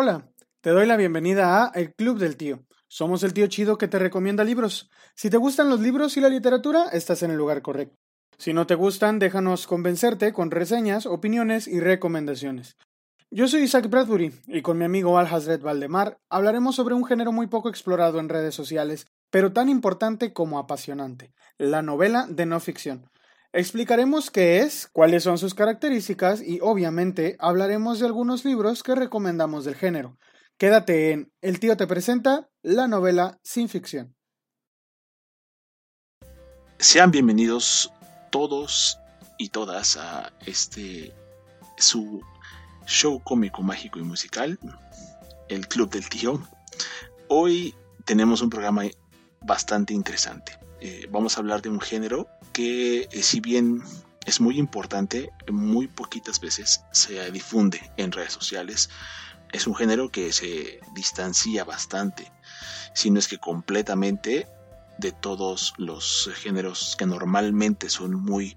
Hola, te doy la bienvenida a El Club del Tío. Somos el tío chido que te recomienda libros. Si te gustan los libros y la literatura, estás en el lugar correcto. Si no te gustan, déjanos convencerte con reseñas, opiniones y recomendaciones. Yo soy Isaac Bradbury y con mi amigo Al Hazred Valdemar hablaremos sobre un género muy poco explorado en redes sociales, pero tan importante como apasionante, la novela de no ficción. Explicaremos qué es, cuáles son sus características y obviamente hablaremos de algunos libros que recomendamos del género. Quédate en El tío te presenta la novela sin ficción. Sean bienvenidos todos y todas a este su show cómico, mágico y musical, El Club del Tío. Hoy tenemos un programa bastante interesante. Eh, vamos a hablar de un género que eh, si bien es muy importante, muy poquitas veces se difunde en redes sociales. Es un género que se distancia bastante, si no es que completamente de todos los géneros que normalmente son muy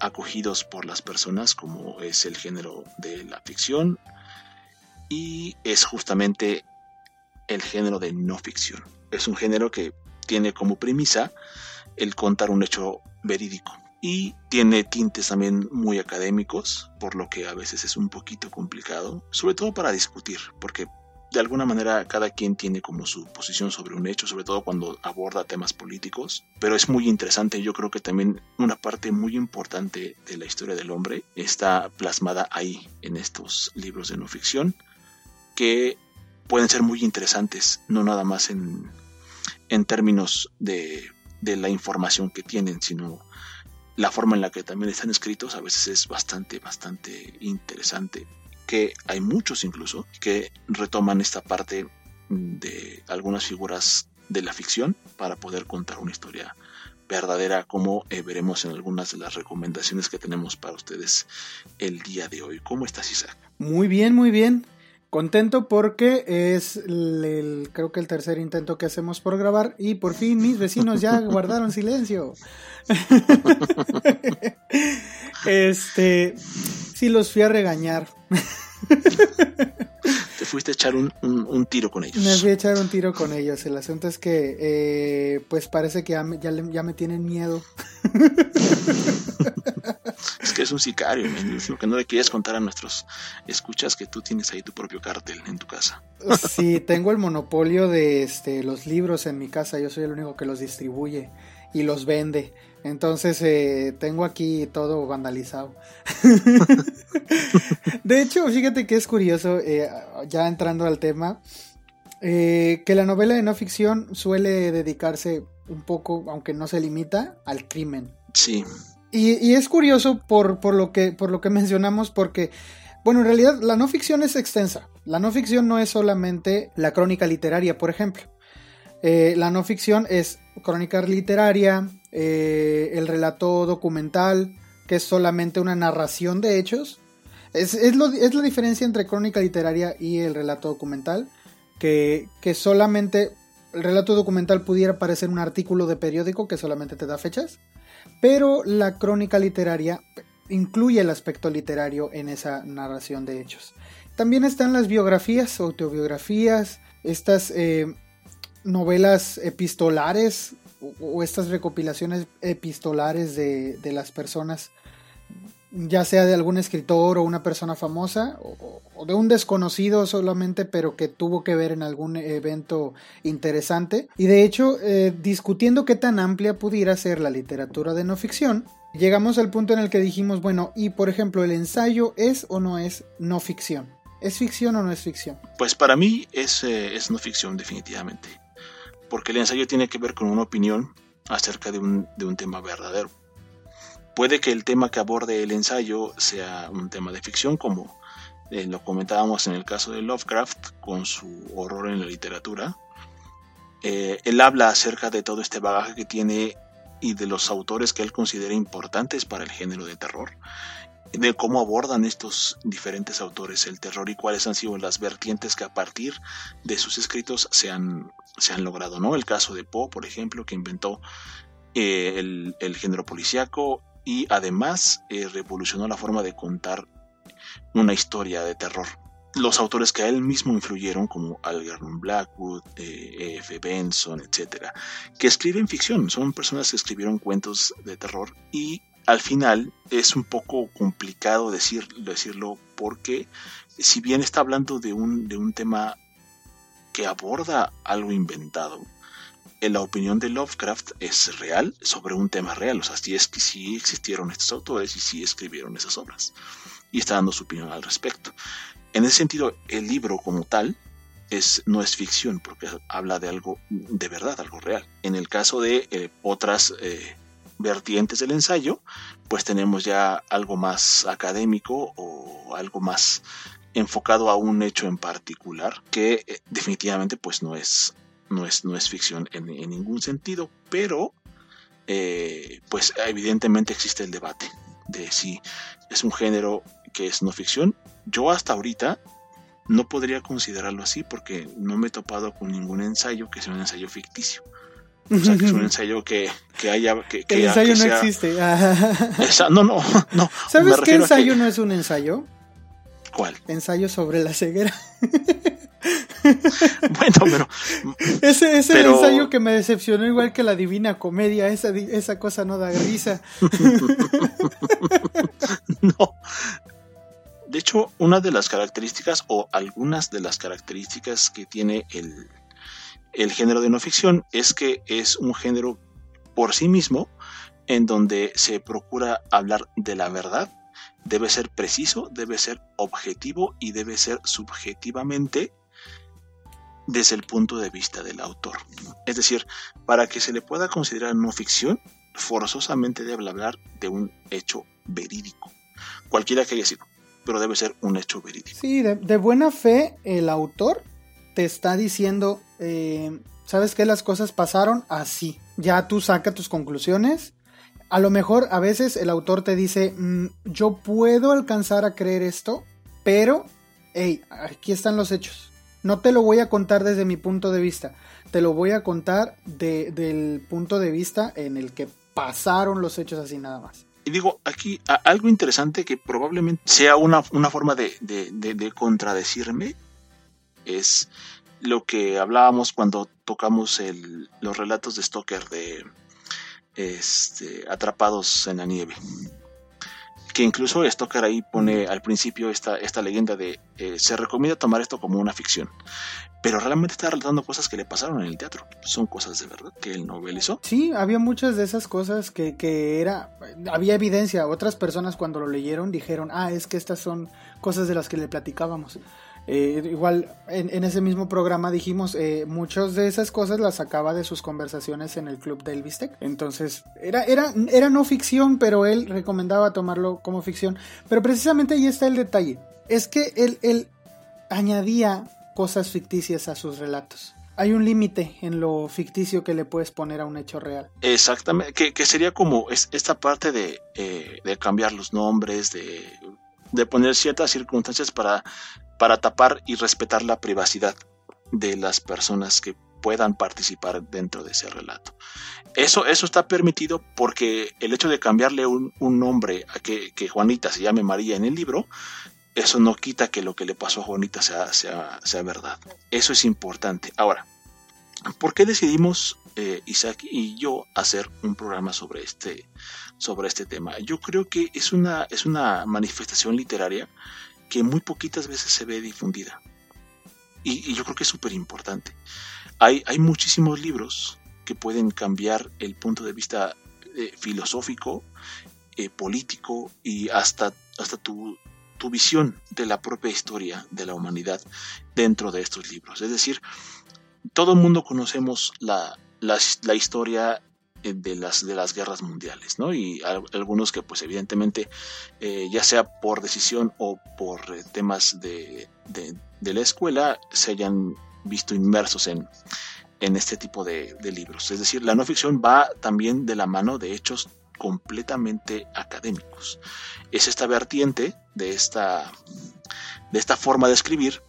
acogidos por las personas, como es el género de la ficción, y es justamente el género de no ficción. Es un género que tiene como premisa el contar un hecho verídico. Y tiene tintes también muy académicos, por lo que a veces es un poquito complicado, sobre todo para discutir, porque de alguna manera cada quien tiene como su posición sobre un hecho, sobre todo cuando aborda temas políticos, pero es muy interesante, yo creo que también una parte muy importante de la historia del hombre está plasmada ahí en estos libros de no ficción, que pueden ser muy interesantes, no nada más en en términos de, la información que tienen, sino la forma en la que también están escritos a veces es bastante, bastante interesante. Que hay muchos incluso que retoman esta parte de algunas figuras de la ficción para poder contar una historia verdadera como eh, veremos en algunas de las recomendaciones que tenemos para ustedes el día de hoy. ¿Cómo estás Isaac? Muy bien, muy bien. Contento porque es el, creo que el tercer intento que hacemos por grabar y por fin mis vecinos ya guardaron silencio. este, sí los fui a regañar. Te fuiste a echar un, tiro con ellos. Me fui a echar un tiro con ellos. El asunto es que, eh, pues parece que ya me, ya me tienen miedo. es que es un sicario, lo que no le quieres contar a nuestros escuchas que tú tienes ahí tu propio cártel en tu casa. Sí, tengo el monopolio de este, los libros en mi casa, yo soy el único que los distribuye y los vende. Entonces eh, tengo aquí todo vandalizado. de hecho, fíjate que es curioso, eh, ya entrando al tema, eh, que la novela de no ficción suele dedicarse un poco, aunque no se limita, al crimen. Sí. Y, es curioso por, lo que mencionamos, porque, bueno, en realidad la no ficción es extensa. La no ficción no es solamente la crónica literaria, por ejemplo. Eh, la no ficción es crónica literaria, eh, el relato documental, que es solamente una narración de hechos. Es, es, es, la diferencia entre crónica literaria y el relato documental, que, que solamente el relato documental pudiera parecer un artículo de periódico que solamente te da fechas pero la crónica literaria incluye el aspecto literario en esa narración de hechos. También están las biografías, autobiografías, estas eh, novelas epistolares o, estas recopilaciones epistolares de, de las personas ya sea de algún escritor o una persona famosa o, de un desconocido solamente pero que tuvo que ver en algún evento interesante. Y de hecho eh, discutiendo qué tan amplia pudiera ser la literatura de no ficción llegamos al punto en el que dijimos bueno y por ejemplo el ensayo es o no es no ficción ¿Es ficción o no es ficción? Pues para mí es, eh, es no ficción definitivamente. Porque el ensayo tiene que ver con una opinión acerca de un, de un tema verdadero Puede que el tema que aborde el ensayo sea un tema de ficción, como eh, lo comentábamos en el caso de Lovecraft con su horror en la literatura. Eh, él habla acerca de todo este bagaje que tiene y de los autores que él considera importantes para el género de terror, de cómo abordan estos diferentes autores el terror y cuáles han sido las vertientes que a partir de sus escritos se han, se han logrado. ¿no? El caso de Poe, por ejemplo, que inventó eh, el, el, género policíaco y además eh, revolucionó la forma de contar una historia de terror. los autores que a él mismo influyeron, como Algernon Blackwood, eh, F. Benson, etcétera, que escriben ficción, son personas que escribieron cuentos de terror y al final es un poco complicado decir, decirlo porque si bien está hablando de un, de un tema que aborda algo inventado, en la opinión de Lovecraft es real sobre un tema real, o sea, si es que sí existieron estos autores y sí escribieron esas obras y está dando su opinión al respecto. En ese sentido, el libro como tal es, no es ficción porque habla de algo de verdad, algo real. En el caso de eh, otras eh, vertientes del ensayo, pues tenemos ya algo más académico o algo más enfocado a un hecho en particular que eh, definitivamente pues no es no es, no es ficción en, ningún sentido pero pues evidentemente existe el debate de si es un género que es no ficción yo hasta ahorita no podría considerarlo así porque no me he topado con ningún ensayo que sea un ensayo ficticio. O sea, que es un ensayo que, haya... Que, el ensayo no existe. no, no, no. ¿Sabes qué ensayo no es un ensayo? ¿Cuál? Ensayo sobre la ceguera. bueno, pero... Ese es el ensayo que me decepcionó igual que la Divina Comedia. Esa, esa cosa no da risa. no, de hecho, una de las características o algunas de las características que tiene el, género de no ficción es que es un género por sí mismo en donde se procura hablar de la verdad, debe ser preciso, debe ser objetivo y debe ser subjetivamente desde el punto de vista del autor. Es decir, para que se le pueda considerar no ficción, forzosamente debe hablar de un hecho verídico, cualquiera que haya sido pero debe ser un hecho verídico. Sí, de, buena fe el autor te está diciendo, eh, ¿sabes qué? Las cosas pasaron así. Ya tú saca tus conclusiones. A lo mejor a veces el autor te dice, mm, yo puedo alcanzar a creer esto, pero, hey, aquí están los hechos. No te lo voy a contar desde mi punto de vista, te lo voy a contar del punto de vista en el que pasaron los hechos así nada más. Y digo, aquí algo interesante que probablemente sea una, forma de, contradecirme es lo que hablábamos cuando tocamos el, los relatos de Stoker de este, Atrapados en la Nieve. Que incluso Stoker ahí pone al principio esta, esta leyenda de eh, se recomienda tomar esto como una ficción pero realmente está relatando cosas que le pasaron en el teatro. Son cosas de verdad que él novelizó. Sí, había muchas de esas cosas que, que era, había evidencia. Otras personas cuando lo leyeron dijeron, ah, es que estas son cosas de las que le platicábamos. Eh, igual en, ese mismo programa dijimos, eh, muchas de esas cosas las sacaba de sus conversaciones en el club del Bistec. Entonces, era, era, era no ficción, pero él recomendaba tomarlo como ficción. Pero precisamente ahí está el detalle. Es que él, él añadía cosas ficticias a sus relatos. Hay un límite en lo ficticio que le puedes poner a un hecho real. Exactamente, que, sería como esta parte de, eh, de cambiar los nombres, de, de, poner ciertas circunstancias para, para tapar y respetar la privacidad de las personas que puedan participar dentro de ese relato. Eso, eso está permitido porque el hecho de cambiarle un, nombre a que, que, Juanita se llame María en el libro eso no quita que lo que le pasó a Juanita sea, sea, sea verdad. Eso es importante. Ahora, ¿por qué decidimos eh, Isaac y yo hacer un programa sobre este, sobre este tema? Yo creo que es una, es una manifestación literaria que muy poquitas veces se ve difundida. Y, yo creo que es súper importante. Hay, hay muchísimos libros que pueden cambiar el punto de vista eh, filosófico, eh, político y hasta, hasta tu, tu visión de la propia historia de la humanidad dentro de estos libros. Es decir, todo el mundo conocemos la, la, historia de las, de las guerras mundiales, ¿no? Y algunos que, pues, evidentemente, eh, ya sea por decisión o por eh, temas de, de, la escuela, se hayan visto inmersos en, en este tipo de, de, libros. Es decir, la no ficción va también de la mano de hechos completamente académicos. Es esta vertiente de esta, de esta forma de escribir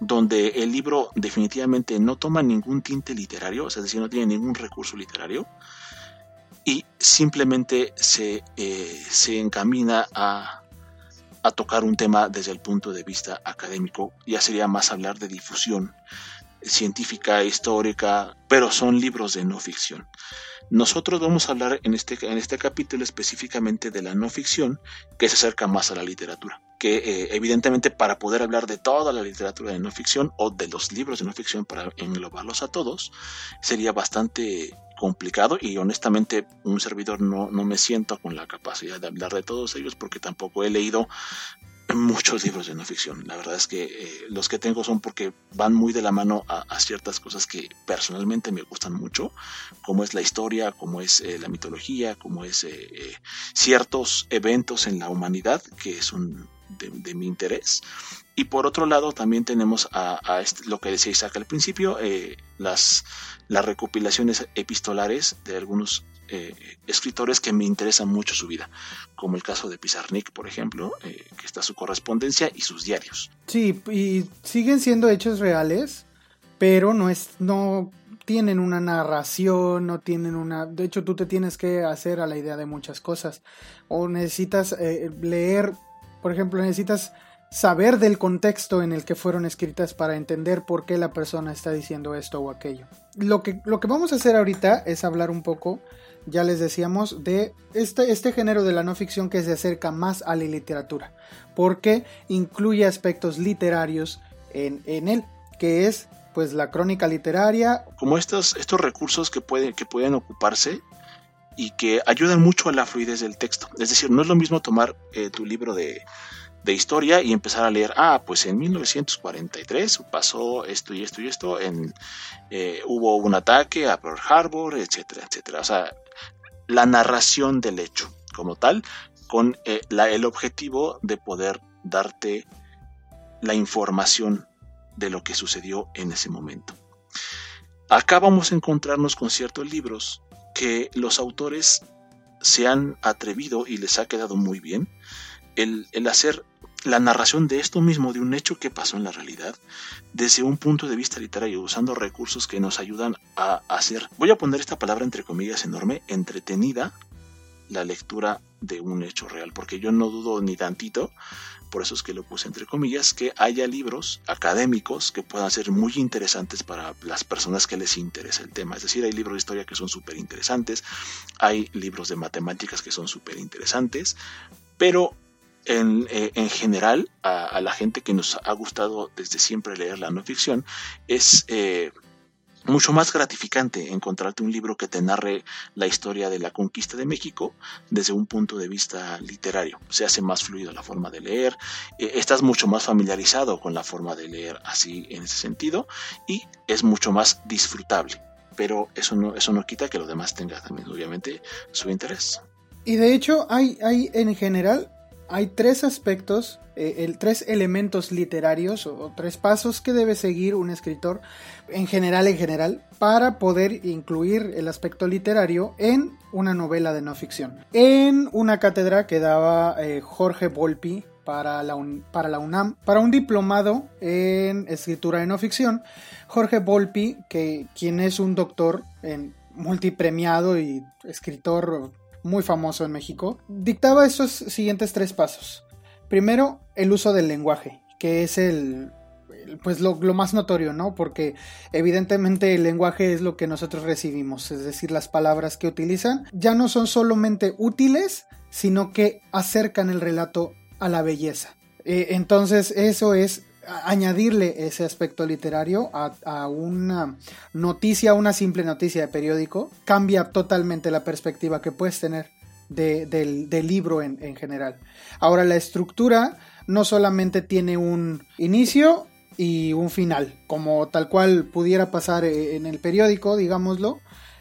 donde el libro definitivamente no toma ningún tinte literario, es decir, no tiene ningún recurso literario, y simplemente se, eh, se encamina a, a tocar un tema desde el punto de vista académico, ya sería más hablar de difusión científica, histórica, pero son libros de no ficción. Nosotros vamos a hablar en este, en este capítulo específicamente de la no ficción, que se acerca más a la literatura, que eh, evidentemente para poder hablar de toda la literatura de no ficción o de los libros de no ficción para englobarlos a todos, sería bastante complicado y honestamente un servidor no, no me siento con la capacidad de hablar de todos ellos porque tampoco he leído muchos libros de no ficción. La verdad es que eh, los que tengo son porque van muy de la mano a, ciertas cosas que personalmente me gustan mucho, como es la historia, como es eh, la mitología, como es eh, ciertos eventos en la humanidad que son de, mi interés. Y por otro lado también tenemos a, este, lo que decía Isaac al principio, las, las recopilaciones epistolares de algunos eh, escritores que me interesan mucho su vida, como el caso de Pizarnik, por ejemplo, eh, que está su correspondencia y sus diarios. Sí, y siguen siendo hechos reales, pero no es, no tienen una narración, no tienen una... De hecho, tú te tienes que hacer a la idea de muchas cosas. O necesitas eh, leer, por ejemplo, necesitas saber del contexto en el que fueron escritas para entender por qué la persona está diciendo esto o aquello. Lo que, lo que vamos a hacer ahorita es hablar un poco ya les decíamos, de este, este género de la no ficción que se acerca más a la literatura, porque incluye aspectos literarios en, él, que es pues la crónica literaria. Como estos, estos recursos que, pueden que pueden ocuparse y que ayudan mucho a la fluidez del texto. Es decir, no es lo mismo tomar eh, tu libro de, de historia y empezar a leer, ah, pues en 1943 pasó esto y esto y esto, en, eh, hubo un ataque a Pearl Harbor, etcétera, etcétera. O sea, la narración del hecho como tal, con eh, el objetivo de poder darte la información de lo que sucedió en ese momento. Acá vamos a encontrarnos con ciertos libros que los autores se han atrevido y les ha quedado muy bien el, el hacer la narración de esto mismo, de un hecho que pasó en la realidad, desde un punto de vista literario, usando recursos que nos ayudan a hacer, voy a poner esta palabra entre comillas enorme, entretenida la lectura de un hecho real, porque yo no dudo ni tantito, por eso es que lo puse entre comillas, que haya libros académicos que puedan ser muy interesantes para las personas que les interesa el tema. Es decir, hay libros de historia que son súper interesantes, hay libros de matemáticas que son súper interesantes, pero eh, en, general a, la gente que nos ha gustado desde siempre leer la no ficción es eh, mucho más gratificante encontrarte un libro que te narre la historia de la conquista de México desde un punto de vista literario. Se hace más fluido la forma de leer, eh, estás mucho más familiarizado con la forma de leer así en ese sentido y es mucho más disfrutable. Pero eso no, eso no quita que lo demás tenga también obviamente su interés. Y de hecho hay, hay en general hay tres aspectos, eh, tres elementos literarios o, tres pasos que debe seguir un escritor en general, en general, para poder incluir el aspecto literario en una novela de no ficción. En una cátedra que daba eh, Jorge Volpi para la, para la UNAM, para un diplomado en escritura de no ficción, Jorge Volpi, que, quien es un doctor en multipremiado y escritor muy famoso en México, dictaba estos siguientes tres pasos. Primero, el uso del lenguaje, que es el, pues lo, más notorio, ¿no? Porque evidentemente el lenguaje es lo que nosotros recibimos, es decir, las palabras que utilizan ya no son solamente útiles, sino que acercan el relato a la belleza. Eh, entonces eso es añadirle ese aspecto literario a, una noticia, una simple noticia de periódico, cambia totalmente la perspectiva que puedes tener del, libro en, en, general. Ahora, la estructura no solamente tiene un inicio y un final, como tal cual pudiera pasar eh, en el periódico, digámoslo,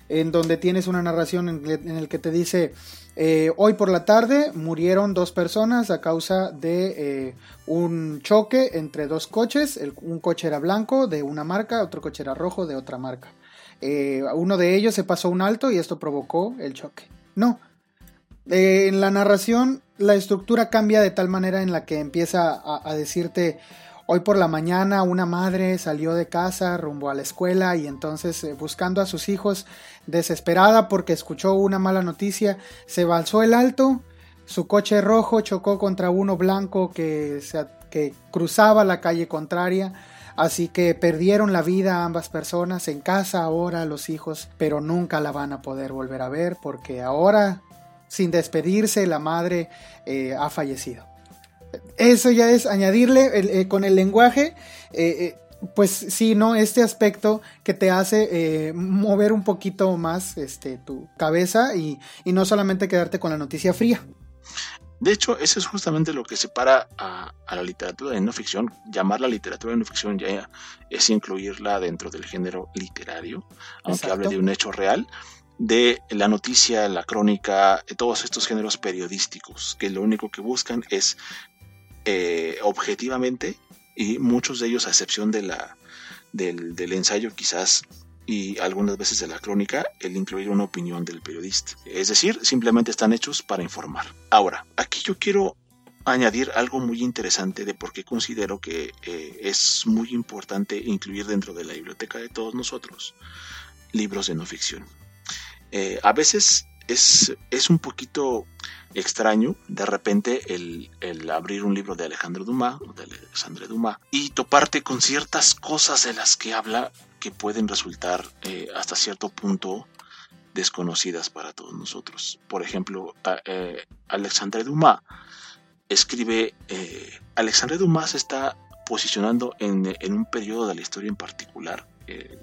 en donde tienes una narración en, en el que te dice eh, hoy por la tarde murieron dos personas a causa de eh, un choque entre dos coches. un coche era blanco de una marca, otro coche era rojo de otra marca. Eh, uno de ellos se pasó un alto y esto provocó el choque. No. en la narración la estructura cambia de tal manera en la que empieza a decirte Hoy por la mañana una madre salió de casa rumbo a la escuela y entonces eh, buscando a sus hijos desesperada porque escuchó una mala noticia, se balzó el alto, su coche rojo chocó contra uno blanco que, que cruzaba la calle contraria. Así que perdieron la vida ambas personas en casa ahora los hijos, pero nunca la van a poder volver a ver porque ahora, sin despedirse, la madre eh, ha fallecido. Eso ya es añadirle eh, con el lenguaje. Eh, pues sí, ¿no? Este aspecto que te hace mover un poquito más este, tu cabeza y, y no solamente quedarte con la noticia fría. De hecho, eso es justamente lo que separa a, la literatura de no ficción. Llamarla literatura de no ficción ya es incluirla dentro del género literario, aunque hable de un hecho real, de la noticia, la crónica, todos estos géneros periodísticos, que lo único que buscan es eh, objetivamente, y muchos de ellos a excepción de la, del, ensayo quizás y algunas veces de la crónica el incluir una opinión del periodista. Es decir, simplemente están hechos para informar. Ahora, aquí yo quiero añadir algo muy interesante de por qué considero que eh, es muy importante incluir dentro de la biblioteca de todos nosotros libros de no ficción. Eh, a veces es, es un poquito extraño de repente el, el, abrir un libro de Alejandro Dumas, Dumas, y toparte con ciertas cosas de las que habla que pueden resultar eh, hasta cierto punto desconocidas para todos nosotros. Por ejemplo, eh, Alexandre Dumas escribe, eh, Alexandre Dumas está posicionando en, en, un periodo de la historia en particular,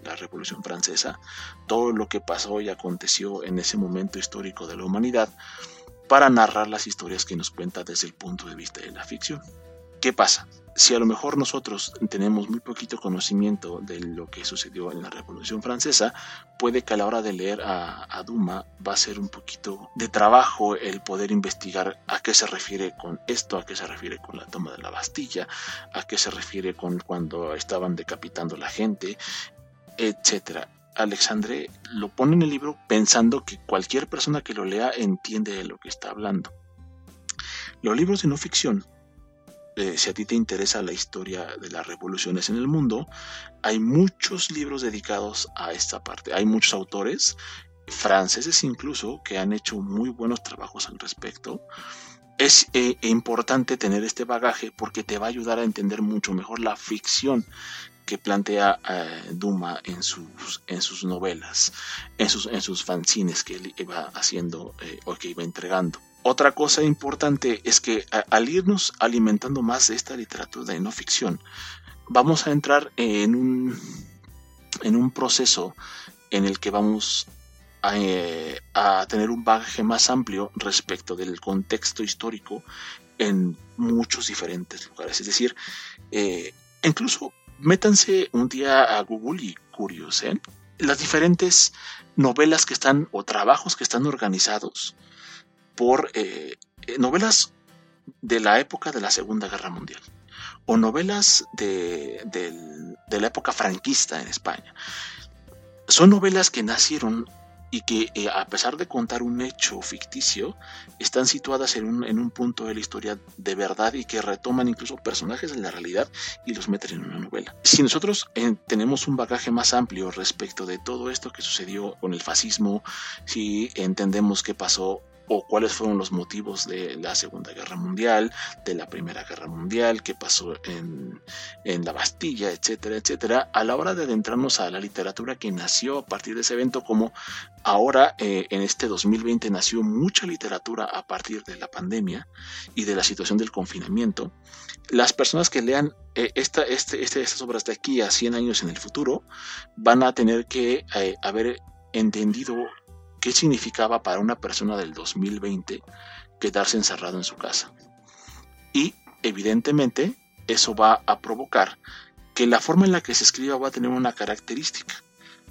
la Revolución Francesa, todo lo que pasó y aconteció en ese momento histórico de la humanidad, para narrar las historias que nos cuenta desde el punto de vista de la ficción. ¿Qué pasa? si a lo mejor nosotros tenemos muy poquito conocimiento de lo que sucedió en la Revolución Francesa, puede que a la hora de leer a, Duma va a ser un poquito de trabajo el poder investigar a qué se refiere con esto, a qué se refiere con la toma de la Bastilla, a qué se refiere con cuando estaban decapitando la gente, etcétera. Alexandre lo pone en el libro pensando que cualquier persona que lo lea entiende de lo que está hablando. Los libros de no ficción eh, si a ti te interesa la historia de las revoluciones en el mundo, hay muchos libros dedicados a esta parte. Hay muchos autores, franceses incluso, que han hecho muy buenos trabajos al respecto. Es eh, importante tener este bagaje porque te va a ayudar a entender mucho mejor la ficción que plantea eh, Duma en sus, en sus novelas, en sus, en sus fanzines que él iba haciendo o que iba entregando. Otra cosa importante es que al irnos alimentando más de esta literatura de no ficción, vamos a entrar en un, en un proceso en el que vamos a, eh, tener un bagaje más amplio respecto del contexto histórico en muchos diferentes lugares. Es decir, eh, incluso métanse un día a Google y curiosen las diferentes novelas que están o trabajos que están organizados por eh, eh, novelas de la época de la Segunda Guerra Mundial o novelas de, la época franquista en España. Son novelas que nacieron y que eh, a pesar de contar un hecho ficticio, están situadas en un, en un, punto de la historia de verdad y que retoman incluso personajes de la realidad y los meten en una novela. Si nosotros tenemos un bagaje más amplio respecto de todo esto que sucedió con el fascismo, si entendemos qué pasó o cuáles fueron los motivos de la Segunda Guerra Mundial, de la Primera Guerra Mundial, qué pasó en, la Bastilla, etcétera, etcétera, a la hora de adentrarnos a la literatura que nació a partir de ese evento, como ahora eh, en este 2020 nació mucha literatura a partir de la pandemia y de la situación del confinamiento, las personas que lean eh, esta, este, este, estas obras de aquí a 100 años en el futuro van a tener que eh, haber entendido qué significaba para una persona del 2020 quedarse encerrado en su casa. Y evidentemente eso va a provocar que la forma en la que se escriba va a tener una característica.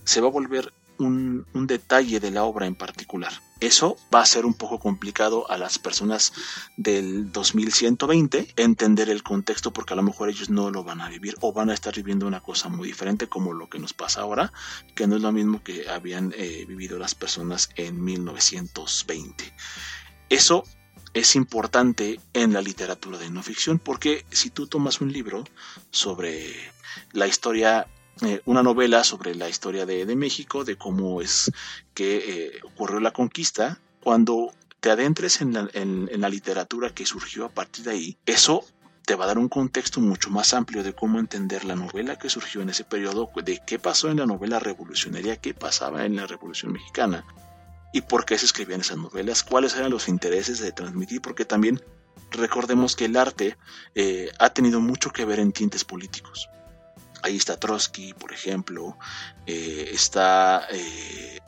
Se va a volver un, detalle de la obra en particular. Eso va a ser un poco complicado a las personas del 2120 entender el contexto porque a lo mejor ellos no lo van a vivir o van a estar viviendo una cosa muy diferente como lo que nos pasa ahora, que no es lo mismo que habían eh, vivido las personas en 1920. Eso es importante en la literatura de no ficción porque si tú tomas un libro sobre la historia eh, una novela sobre la historia de, México, de cómo es que eh, ocurrió la conquista, cuando te adentres en la, en la literatura que surgió a partir de ahí, eso te va a dar un contexto mucho más amplio de cómo entender la novela que surgió en ese periodo, de qué pasó en la novela revolucionaria, qué pasaba en la Revolución Mexicana y por qué se escribían esas novelas, cuáles eran los intereses de transmitir, porque también recordemos que el arte eh, ha tenido mucho que ver en tintes políticos. Ahí está Trotsky, por ejemplo, eh, está eh,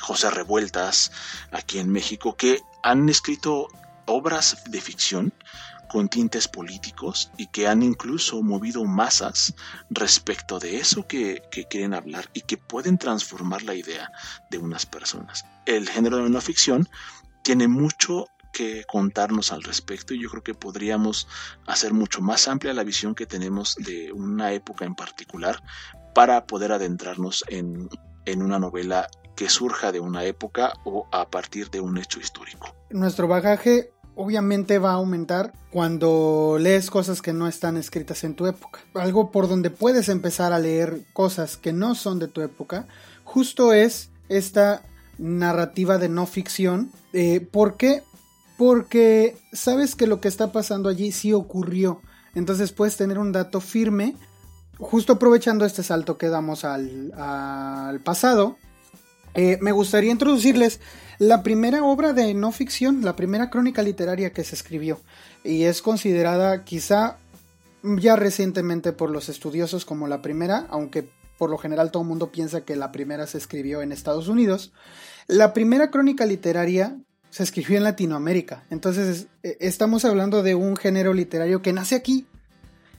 José Revueltas aquí en México, que han escrito obras de ficción con tintes políticos y que han incluso movido masas respecto de eso que, quieren hablar y que pueden transformar la idea de unas personas. El género de no ficción tiene mucho que contarnos al respecto y yo creo que podríamos hacer mucho más amplia la visión que tenemos de una época en particular para poder adentrarnos en, en una novela que surja de una época o a partir de un hecho histórico. Nuestro bagaje obviamente va a aumentar cuando lees cosas que no están escritas en tu época. Algo por donde puedes empezar a leer cosas que no son de tu época, justo es esta narrativa de no ficción. Eh, ¿Por qué? Porque sabes que lo que está pasando allí sí ocurrió. Entonces puedes tener un dato firme. Justo aprovechando este salto que damos al, pasado, eh, me gustaría introducirles la primera obra de no ficción, la primera crónica literaria que se escribió, y es considerada quizá ya recientemente por los estudiosos como la primera, aunque por lo general todo el mundo piensa que la primera se escribió en Estados Unidos. La primera crónica literaria se escribió en Latinoamérica, entonces eh, estamos hablando de un género literario que nace aquí.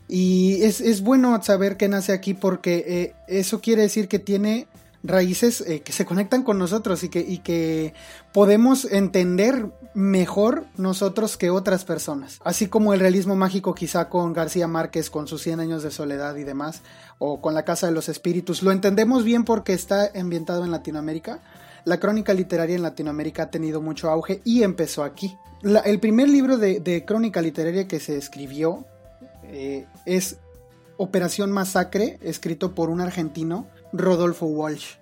Y es, bueno saber que nace aquí porque eh, eso quiere decir que tiene raíces eh, que se conectan con nosotros y que, y que podemos entender mejor nosotros que otras personas. Así como el realismo mágico quizá con García Márquez con sus 100 años de soledad y demás, o con la Casa de los Espíritus, lo entendemos bien porque está ambientado en Latinoamérica. La crónica literaria en Latinoamérica ha tenido mucho auge y empezó aquí. el primer libro de, crónica literaria que se escribió eh, es Operación Masacre, escrito por un argentino Rodolfo Walsh.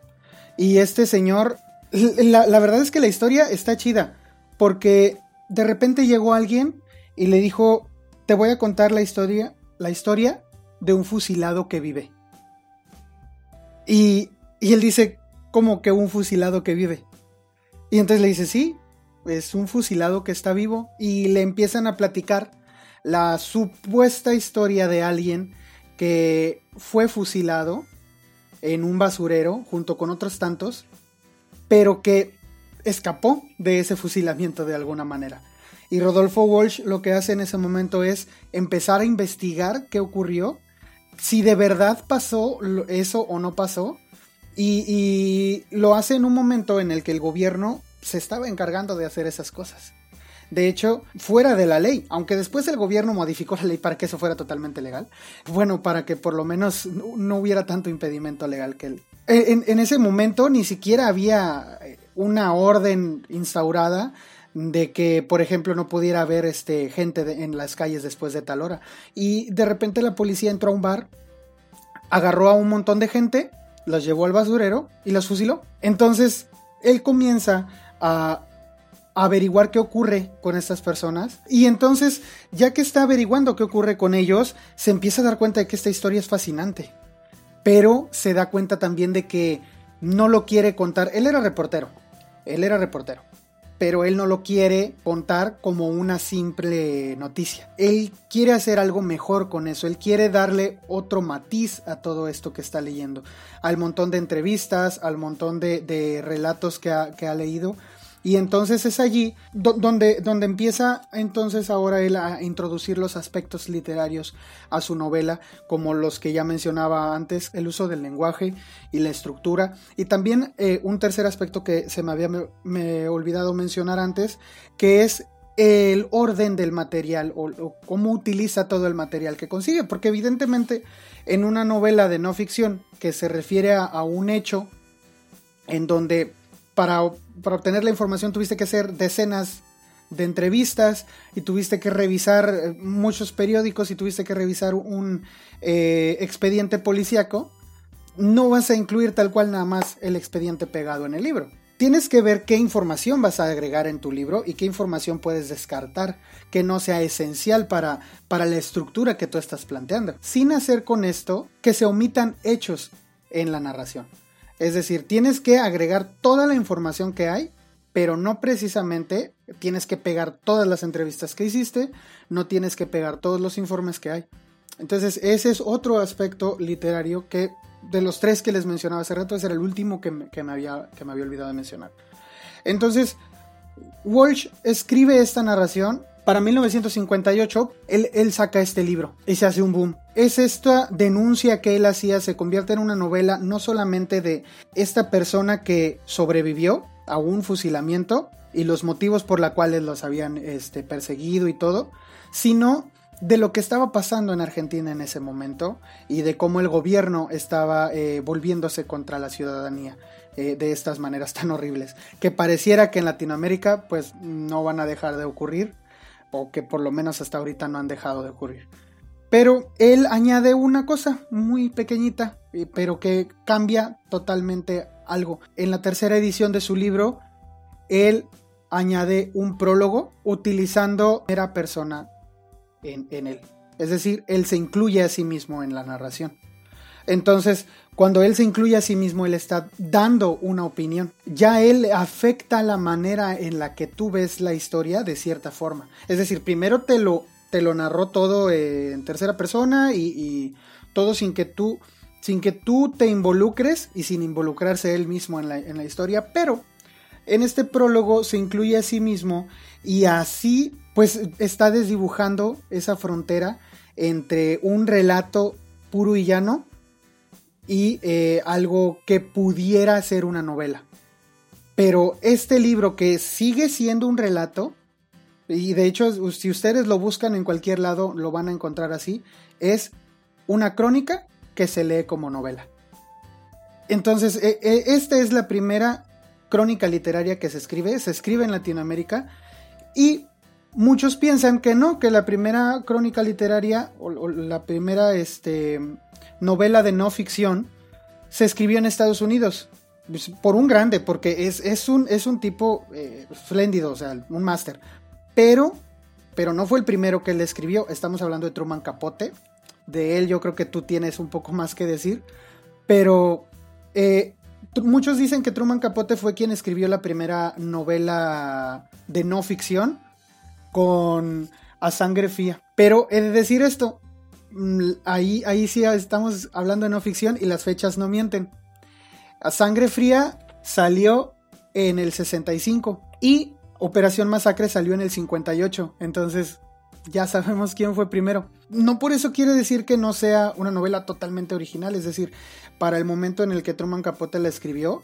Y este señor, la, verdad es que la historia está chida, porque de repente llegó alguien y le dijo, te voy a contar la historia, la historia de un fusilado que vive. Y, y él dice, ¿cómo que un fusilado que vive? Y entonces le dice, sí, es un fusilado que está vivo. Y le empiezan a platicar la supuesta historia de alguien que fue fusilado en un basurero junto con otros tantos, pero que escapó de ese fusilamiento de alguna manera. Y Rodolfo Walsh lo que hace en ese momento es empezar a investigar qué ocurrió, si de verdad pasó eso o no pasó, y, lo hace en un momento en el que el gobierno se estaba encargando de hacer esas cosas de hecho, fuera de la ley, aunque después el gobierno modificó la ley para que eso fuera totalmente legal, bueno, para que por lo menos no hubiera tanto impedimento legal que él. En, ese momento ni siquiera había eh, una orden instaurada de que, por ejemplo, no pudiera haber este, gente en las calles después de tal hora. Y de repente la policía entró a un bar, agarró a un montón de gente, los llevó al basurero y los fusiló. Entonces, él comienza a averiguar qué ocurre con estas personas. Y entonces, ya que está averiguando qué ocurre con ellos, se empieza a dar cuenta de que esta historia es fascinante. Pero se da cuenta también de que no lo quiere contar. Él era reportero. Él era reportero. Pero él no lo quiere contar como una simple noticia. Él quiere hacer algo mejor con eso. Él quiere darle otro matiz a todo esto que está leyendo. Al montón de entrevistas, al montón de, relatos que ha leído y entonces es allí donde, donde empieza entonces ahora él a introducir los aspectos literarios a su novela, como los que ya mencionaba antes, el uso del lenguaje y la estructura. Y también eh, un tercer aspecto que se me había me, olvidado mencionar antes, que es el orden del material o, cómo utiliza todo el material que consigue, porque evidentemente en una novela de no ficción que se refiere a un hecho en donde para, obtener la información tuviste que hacer decenas de entrevistas y tuviste que revisar eh, muchos periódicos y tuviste que revisar un eh, expediente policíaco, no vas a incluir tal cual nada más el expediente pegado en el libro. tienes que ver qué información vas a agregar en tu libro y qué información puedes descartar que no sea esencial para, para la estructura que tú estás planteando, sin hacer con esto que se omitan hechos en la narración. Es decir, tienes que agregar toda la información que hay, pero no precisamente tienes que pegar todas las entrevistas que hiciste, no tienes que pegar todos los informes que hay. Entonces, ese es otro aspecto literario que de los tres que les mencionaba hace rato, ese era el último que me, había, que me había olvidado de mencionar. Entonces, Walsh escribe esta narración. Para 1958, él, saca este libro y se hace un boom. Es esta denuncia que él hacía, se convierte en una novela no solamente de esta persona que sobrevivió a un fusilamiento y los motivos por los cuales los habían este, perseguido y todo, sino de lo que estaba pasando en Argentina en ese momento y de cómo el gobierno estaba eh, volviéndose contra la ciudadanía eh, de estas maneras tan horribles, que pareciera que en Latinoamérica pues no van a dejar de ocurrir o que por lo menos hasta ahorita no han dejado de ocurrir. Pero él añade una cosa muy pequeñita, pero que cambia totalmente algo. En la tercera edición de su libro, él añade un prólogo utilizando era persona en, él. Es decir, él se incluye a sí mismo en la narración. Entonces, cuando él se incluye a sí mismo, él está dando una opinión. Ya él afecta la manera en la que tú ves la historia de cierta forma. Es decir, primero te lo, te lo narró todo eh, en tercera persona y, todo sin que tú sin que tú te involucres y sin involucrarse él mismo en la, en la historia, pero en este prólogo se incluye a sí mismo y así pues está desdibujando esa frontera entre un relato puro y llano y eh, algo que pudiera ser una novela. Pero este libro que sigue siendo un relato, y de hecho si ustedes lo buscan en cualquier lado lo van a encontrar así, es una crónica que se lee como novela. Entonces, e, e, esta es la primera crónica literaria que se escribe, se escribe en Latinoamérica y muchos piensan que no, que la primera crónica literaria o, la primera este, novela de no ficción se escribió en Estados Unidos. Pues, por un grande, porque es, un, tipo eh, espléndido, o sea, un máster. Pero, pero no fue el primero que él escribió. Estamos hablando de Truman Capote. De él yo creo que tú tienes un poco más que decir. Pero eh, muchos dicen que Truman Capote fue quien escribió la primera novela de no ficción con A Sangre Fría. Pero he de decir esto, mm, ahí, ahí sí estamos hablando de no ficción y las fechas no mienten. A Sangre Fría salió en el 65 y Operación Masacre salió en el 58. Entonces ya sabemos quién fue primero. No por eso quiere decir que no sea una novela totalmente original, es decir, para el momento en el que Truman Capote la escribió,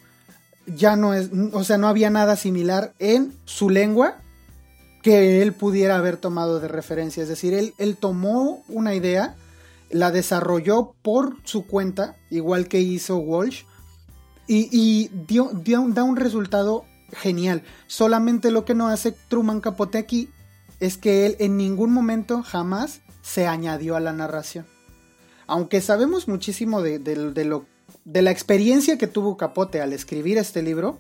ya no es, o sea, no había nada similar en su lengua que él pudiera haber tomado de referencia. Es decir, él, tomó una idea, la desarrolló por su cuenta, igual que hizo Walsh, y, dio, da un resultado genial. Solamente lo que no hace Truman Capote aquí es que él en ningún momento jamás se añadió a la narración. Aunque sabemos muchísimo de, lo, de la experiencia que tuvo Capote al escribir este libro,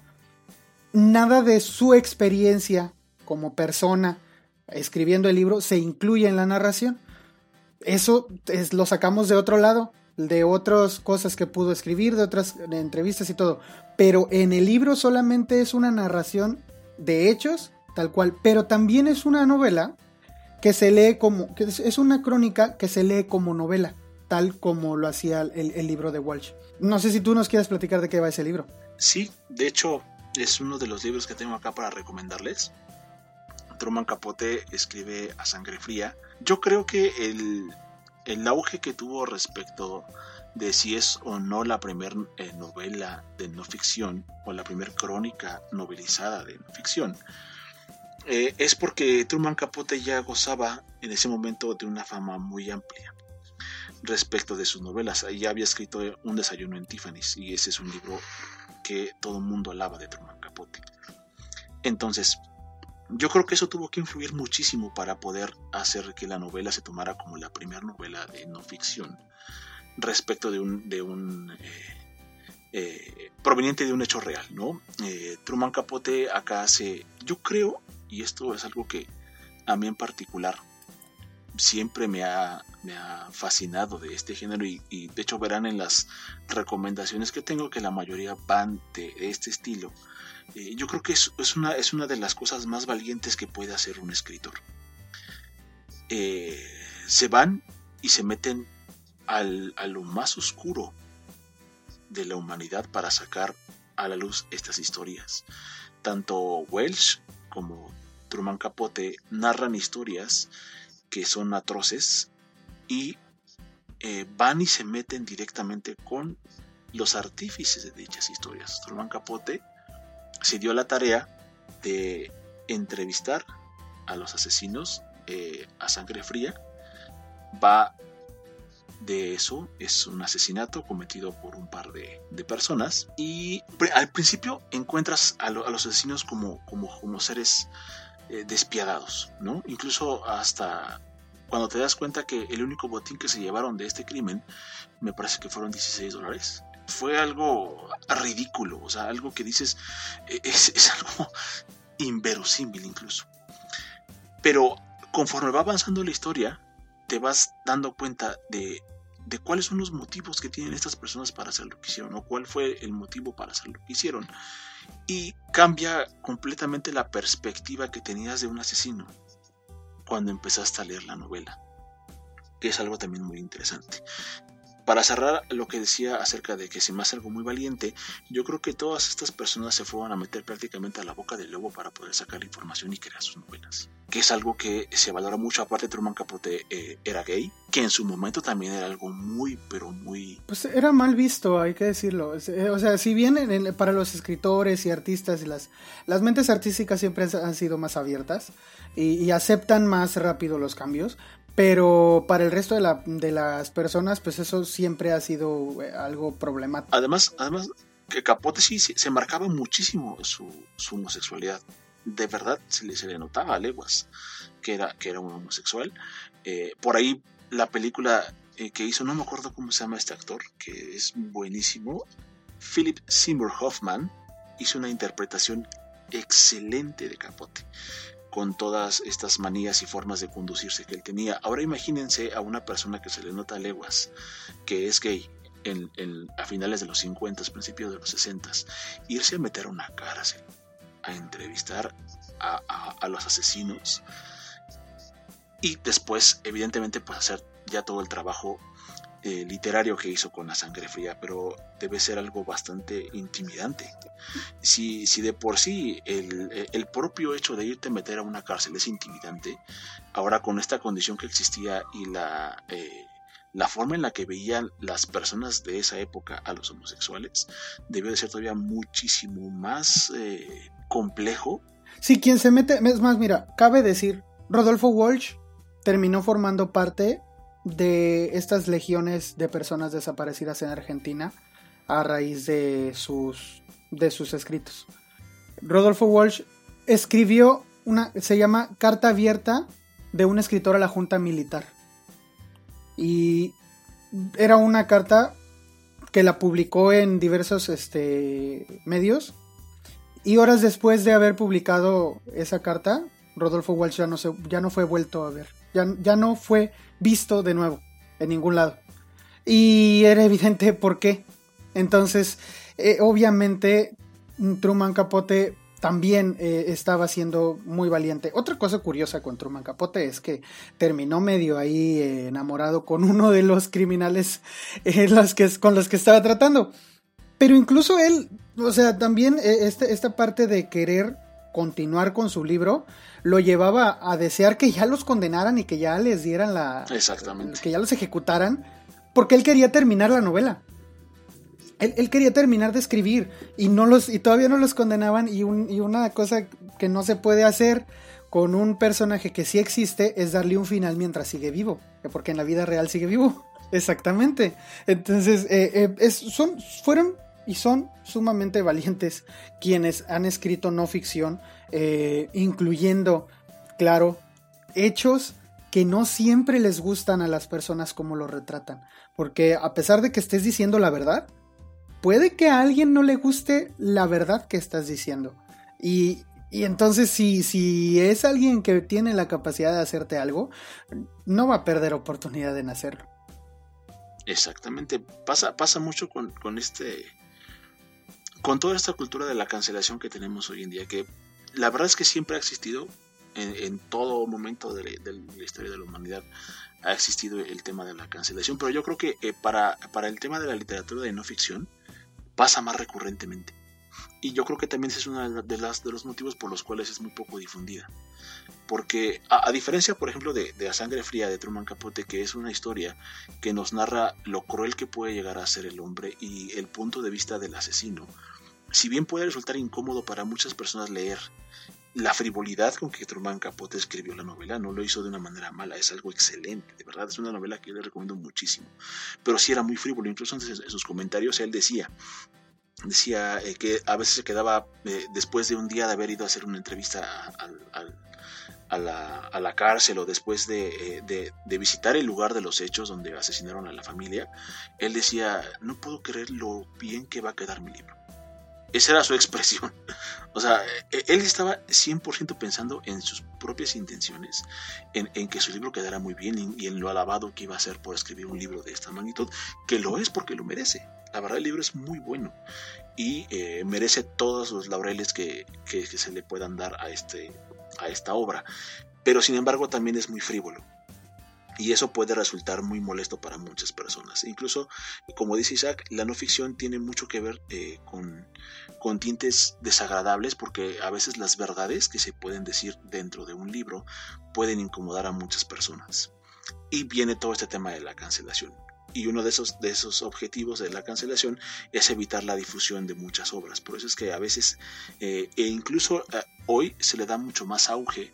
nada de su experiencia como persona escribiendo el libro se incluye en la narración. Eso es, lo sacamos de otro lado, de otras cosas que pudo escribir, de otras entrevistas y todo. Pero en el libro solamente es una narración de hechos, tal cual. Pero también es una novela que se lee como, que es una crónica que se lee como novela, tal como lo hacía el, el libro de Walsh. No sé si tú nos quieres platicar de qué va ese libro. Sí, de hecho es uno de los libros que tengo acá para recomendarles. Truman Capote escribe a sangre fría. Yo creo que el, el auge que tuvo respecto de si es o no la primera eh, novela de no ficción o la primera crónica novelizada de no ficción eh, es porque Truman Capote ya gozaba en ese momento de una fama muy amplia respecto de sus novelas. Ya había escrito Un desayuno en Tiffany's y ese es un libro que todo el mundo alaba de Truman Capote. Entonces, yo creo que eso tuvo que influir muchísimo para poder hacer que la novela se tomara como la primera novela de no ficción respecto de un, de un eh, eh, proveniente de un hecho real, ¿no? Eh, Truman Capote acá hace, yo creo, y esto es algo que a mí en particular siempre me ha, fascinado de este género y, de hecho verán en las recomendaciones que tengo que la mayoría van de este estilo. Eh, yo creo que es, una, es una de las cosas más valientes que puede hacer un escritor. se van y se meten al, a lo más oscuro de la humanidad para sacar a la luz estas historias. Tanto Welsh como Truman Capote narran historias que son atroces y eh, van y se meten directamente con los artífices de dichas historias. Truman Capote se dio la tarea de entrevistar a los asesinos eh, a sangre fría, va de eso es un asesinato cometido por un par de, personas y al principio encuentras a, los asesinos como, como, seres eh, despiadados, ¿no? Incluso hasta cuando te das cuenta que el único botín que se llevaron de este crimen me parece que fueron 16 dólares. Fue algo ridículo, o sea, algo que dices e, es, algo inverosímil incluso. Pero conforme va avanzando la historia, te vas dando cuenta de, cuáles son los motivos que tienen estas personas para hacer lo que hicieron o cuál fue el motivo para hacer lo que hicieron. Y cambia completamente la perspectiva que tenías de un asesino cuando empezaste a leer la novela, que es algo también muy interesante. Para cerrar lo que decía acerca de que se me hace algo muy valiente, yo creo que todas estas personas se fueron a meter prácticamente a la boca del lobo para poder sacar información y crear sus novelas. Que es algo que se valora mucho, aparte Truman Capote eh, era gay, que en su momento también era algo muy, pero muy... Pues era mal visto, hay que decirlo. Eh, o sea, si bien para los escritores y artistas las, las mentes artísticas siempre han sido más abiertas y aceptan más rápido los cambios, pero para el resto de, la, de las personas, pues eso siempre ha sido eh, algo problemático. Además, además que Capote sí se, marcaba muchísimo su, homosexualidad. De verdad se le, se le notaba a leguas que era, que era un homosexual. Eh, por ahí la película eh, que hizo, no me acuerdo cómo se llama este actor, que es buenísimo, Philip Seymour Hoffman, hizo una interpretación excelente de Capote con todas estas manías y formas de conducirse que él tenía. Ahora imagínense a una persona que se le nota leguas, que es gay, en, a finales de los 50, principios de los 60, irse a meter a una cárcel, a entrevistar a, los asesinos y después, evidentemente, pues hacer ya todo el trabajo eh, literario que hizo con la sangre fría, pero debe ser algo bastante intimidante. Si, si de por sí el, propio hecho de irte a meter a una cárcel es intimidante, ahora con esta condición que existía y la, eh, la forma en la que veían las personas de esa época a los homosexuales, debe de ser todavía muchísimo más eh, complejo. Si quien se mete, es más, mira, cabe decir, Rodolfo Walsh terminó formando parte de estas legiones de personas desaparecidas en Argentina a raíz de sus, de sus escritos. Rodolfo Walsh escribió una, se llama Carta Abierta de un escritor a la Junta Militar. Y era una carta que la publicó en diversos este, medios. Y horas después de haber publicado esa carta, Rodolfo Walsh ya no, se, ya no fue vuelto a ver. Ya, ya no fue visto de nuevo en ningún lado. Y era evidente por qué. Entonces, eh, obviamente, Truman Capote también eh, estaba siendo muy valiente. Otra cosa curiosa con Truman Capote es que terminó medio ahí eh, enamorado con uno de los criminales que, con los que estaba tratando. Pero incluso él, o sea, también este, esta parte de querer continuar con su libro, lo llevaba a desear que ya los condenaran y que ya les dieran la... Exactamente. Que ya los ejecutaran, porque él quería terminar la novela. Él, quería terminar de escribir y, no los, y todavía no los condenaban y, y una cosa que no se puede hacer con un personaje que sí existe es darle un final mientras sigue vivo, porque en la vida real sigue vivo. Exactamente. Entonces, eh, eh, son, fueron y son sumamente valientes quienes han escrito no ficción, eh, incluyendo, claro, hechos que no siempre les gustan a las personas como lo retratan, porque a pesar de que estés diciendo la verdad, puede que a alguien no le guste la verdad que estás diciendo. Y, y entonces si, si es alguien que tiene la capacidad de hacerte algo, no va a perder oportunidad en hacerlo. Exactamente, pasa, pasa mucho con, con este con toda esta cultura de la cancelación que tenemos hoy en día, que la verdad es que siempre ha existido en, todo momento de, la historia de la humanidad, ha existido el tema de la cancelación, pero yo creo que eh, para, para el tema de la literatura de no ficción pasa más recurrentemente. Y yo creo que también es uno de, las, de los motivos por los cuales es muy poco difundida. Porque a, diferencia, por ejemplo, de, de, A Sangre Fría de Truman Capote, que es una historia que nos narra lo cruel que puede llegar a ser el hombre y el punto de vista del asesino, si bien puede resultar incómodo para muchas personas leer la frivolidad con que Truman Capote escribió la novela, no lo hizo de una manera mala, es algo excelente, de verdad, es una novela que yo le recomiendo muchísimo. Pero sí era muy frívolo, incluso antes en sus comentarios él decía, decía eh, que a veces se quedaba eh, después de un día de haber ido a hacer una entrevista a, la, cárcel o después de, eh, de, visitar el lugar de los hechos donde asesinaron a la familia, él decía, no puedo creer lo bien que va a quedar mi libro. Esa era su expresión. O sea, e-, él estaba 100% pensando en sus propias intenciones, en, que su libro quedara muy bien y, en lo alabado que iba a ser por escribir un libro de esta magnitud, que lo es porque lo merece. La verdad, el libro es muy bueno y eh, merece todos los laureles que, que, se le puedan dar a, este, a esta obra. Pero sin embargo, también es muy frívolo y eso puede resultar muy molesto para muchas personas. Incluso, como dice Isaac, la no ficción tiene mucho que ver eh, con, con tintes desagradables porque a veces las verdades que se pueden decir dentro de un libro pueden incomodar a muchas personas. Y viene todo este tema de la cancelación. Y uno de esos, de esos objetivos de la cancelación es evitar la difusión de muchas obras. Por eso es que a veces, eh, e incluso eh, hoy se le da mucho más auge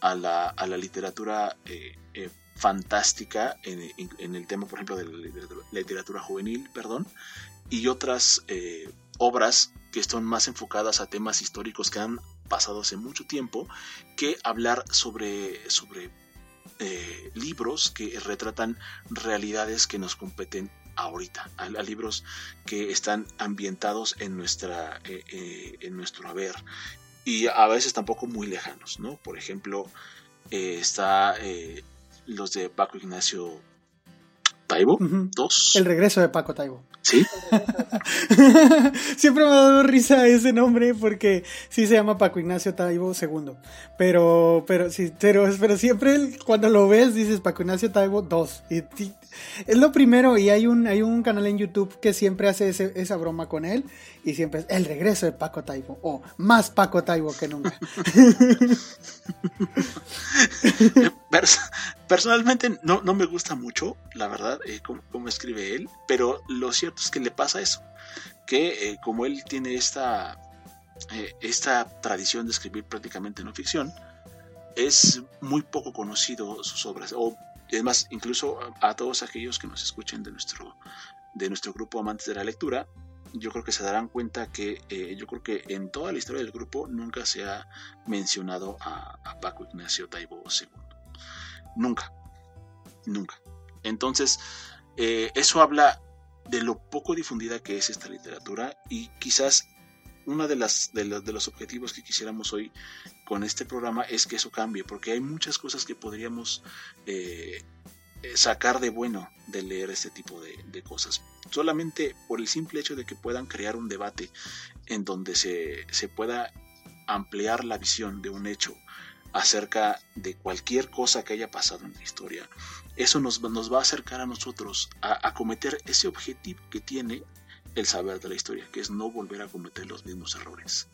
a la, a la literatura fantástica en, el tema, por ejemplo, de la literatura juvenil, perdón, y otras eh, obras que están más enfocadas a temas históricos que han pasado hace mucho tiempo, que hablar sobre, sobre eh, libros que retratan realidades que nos competen ahorita, a, libros que están ambientados en, nuestra, eh, en nuestro haber y a veces tampoco muy lejanos, ¿no? Por ejemplo, está los de Paco Ignacio Taibo, dos. El regreso de Paco Taibo. Sí. Siempre me ha dado risa ese nombre porque sí se llama Paco Ignacio Taibo II. Pero, pero, sí, pero, pero siempre cuando lo ves dices Paco Ignacio Taibo II. Y, es lo primero y hay un, hay un canal en YouTube que siempre hace esa broma con él y siempre es el regreso de Paco Taibo o más Paco Taibo que nunca. Personalmente no, no, me gusta mucho, la verdad, eh, cómo, escribe él, pero lo cierto es que le pasa eso, que eh, como él tiene esta, eh, esta tradición de escribir prácticamente no ficción, es muy poco conocido sus obras, es más, incluso a, todos aquellos que nos escuchen de nuestro, de nuestro grupo Amantes de la Lectura, yo creo que se darán cuenta que eh, yo creo que en toda la historia del grupo nunca se ha mencionado a, Paco Ignacio Taibo II. Nunca, nunca. Entonces, eh, eso habla de lo poco difundida que es esta literatura y quizás uno de, las, de, los, objetivos que quisiéramos hoy con este programa es que eso cambie, porque hay muchas cosas que podríamos eh, eh, sacar de bueno de leer este tipo de, cosas. Solamente por el simple hecho de que puedan crear un debate en donde se, pueda ampliar la visión de un hecho acerca de cualquier cosa que haya pasado en la historia. Eso nos, nos va a acercar a nosotros a, a cometer ese objetivo que tiene el saber de la historia, que es no volver a cometer los mismos errores.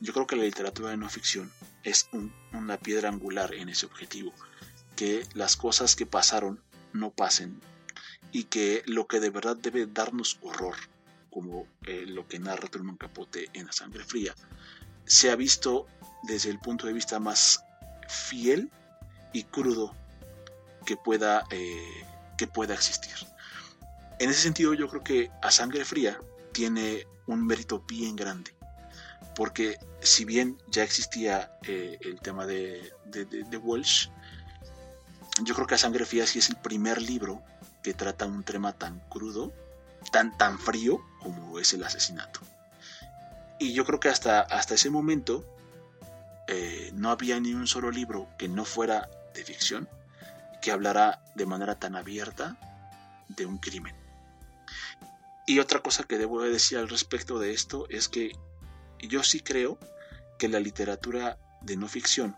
Yo creo que la literatura de no ficción es una piedra angular en ese objetivo, que las cosas que pasaron no pasen y que lo que de verdad debe darnos horror, como eh, lo que narra Truman Capote en La Sangre Fría, se ha visto desde el punto de vista más fiel y crudo que pueda, eh, que pueda existir. En ese sentido yo creo que A Sangre Fría tiene un mérito bien grande, porque si bien ya existía eh, el tema de, de, Walsh, yo creo que A Sangre Fría sí es el primer libro que trata un tema tan crudo tan, tan frío como es el asesinato. Y yo creo que hasta, hasta ese momento eh, no había ni un solo libro que no fuera de ficción que hablara de manera tan abierta de un crimen. Y otra cosa que debo decir al respecto de esto es que yo sí creo que la literatura de no ficción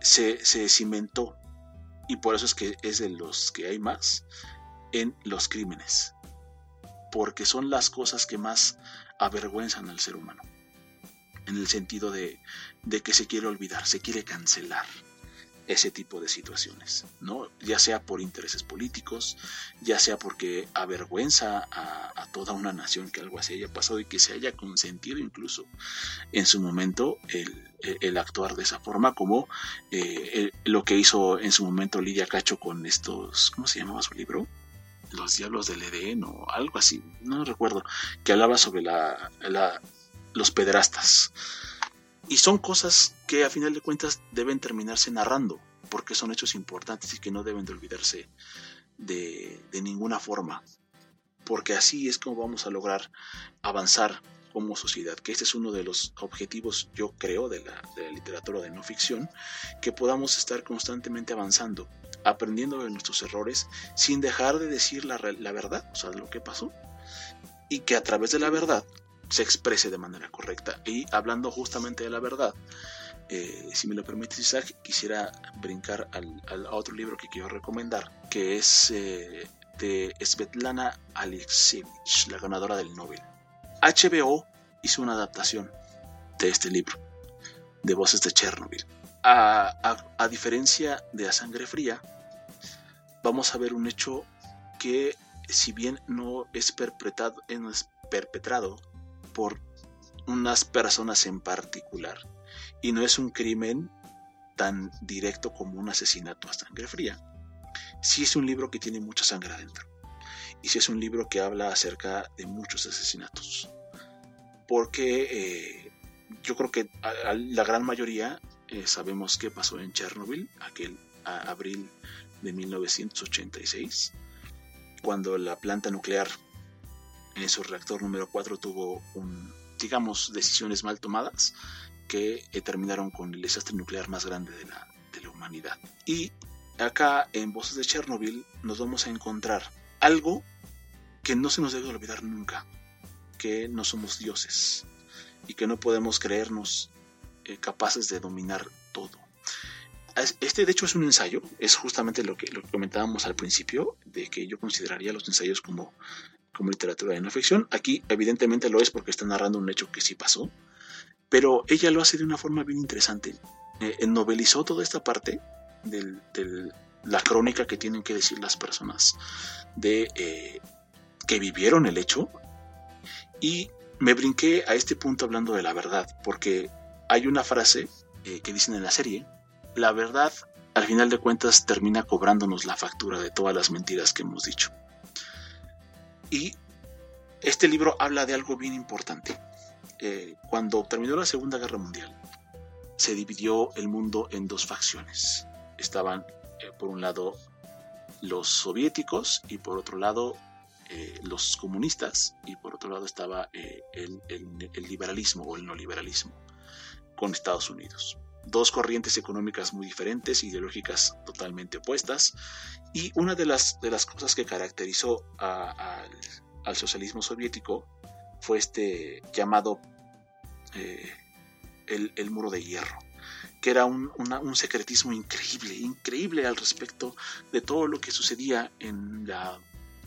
se, se cimentó, y por eso es que es de los que hay más, en los crímenes, porque son las cosas que más avergüenzan al ser humano, en el sentido de, de que se quiere olvidar, se quiere cancelar ese tipo de situaciones, ¿no? Ya sea por intereses políticos, ya sea porque avergüenza a, toda una nación que algo así haya pasado y que se haya consentido incluso en su momento el, actuar de esa forma, como eh, lo que hizo en su momento Lidia Cacho con estos, ¿cómo se llamaba su libro? Los Diablos del Edén o algo así, no recuerdo, que hablaba sobre la, los pederastas. Y son cosas que a final de cuentas deben terminarse narrando, porque son hechos importantes y que no deben de olvidarse de, ninguna forma, porque así es como vamos a lograr avanzar como sociedad, que este es uno de los objetivos, yo creo, de la, literatura de no ficción, que podamos estar constantemente avanzando, aprendiendo de nuestros errores, sin dejar de decir la, la verdad, o sea, lo que pasó, y que a través de la verdad se exprese de manera correcta. Y hablando justamente de la verdad, eh, si me lo permites Isaac, quisiera brincar al, otro libro que quiero recomendar, que es eh, de Svetlana Alexievich, la ganadora del Nobel. HBO hizo una adaptación de este libro, de Voces de Chernobyl. A, diferencia de A Sangre Fría, vamos a ver un hecho que, si bien no es perpetrado, no es perpetrado por unas personas en particular. Y no es un crimen tan directo como un asesinato a sangre fría. Sí es un libro que tiene mucha sangre adentro. Y sí es un libro que habla acerca de muchos asesinatos. Porque eh, yo creo que la gran mayoría eh, sabemos qué pasó en Chernobyl, aquel abril de 1986, cuando la planta nuclear en su reactor número 4 tuvo un, digamos, decisiones mal tomadas que eh, terminaron con el desastre nuclear más grande de la, de la humanidad. Y acá en Voces de Chernobyl nos vamos a encontrar algo que no se nos debe olvidar nunca, que no somos dioses y que no podemos creernos eh, capaces de dominar todo. Este de hecho es un ensayo, es justamente lo que, lo que comentábamos al principio, de que yo consideraría los ensayos como como literatura de no ficción. Aquí evidentemente lo es porque está narrando un hecho que sí pasó, pero ella lo hace de una forma bien interesante. Eh, novelizó toda esta parte de la crónica que tienen que decir las personas de eh, que vivieron el hecho y me brinqué a este punto hablando de la verdad porque hay una frase eh, que dicen en la serie la verdad al final de cuentas termina cobrándonos la factura de todas las mentiras que hemos dicho y este libro habla de algo bien importante. Eh, cuando terminó la Segunda Guerra Mundial, se dividió el mundo en dos facciones. Estaban, eh, por un lado, los soviéticos y por otro lado, eh, los comunistas y por otro lado estaba el, el liberalismo o el no liberalismo con Estados Unidos dos corrientes económicas muy diferentes, ideológicas totalmente opuestas, y una de las, de las cosas que caracterizó al socialismo soviético fue este llamado eh, el, muro de hierro, que era un, secretismo increíble, increíble al respecto de todo lo que sucedía en la,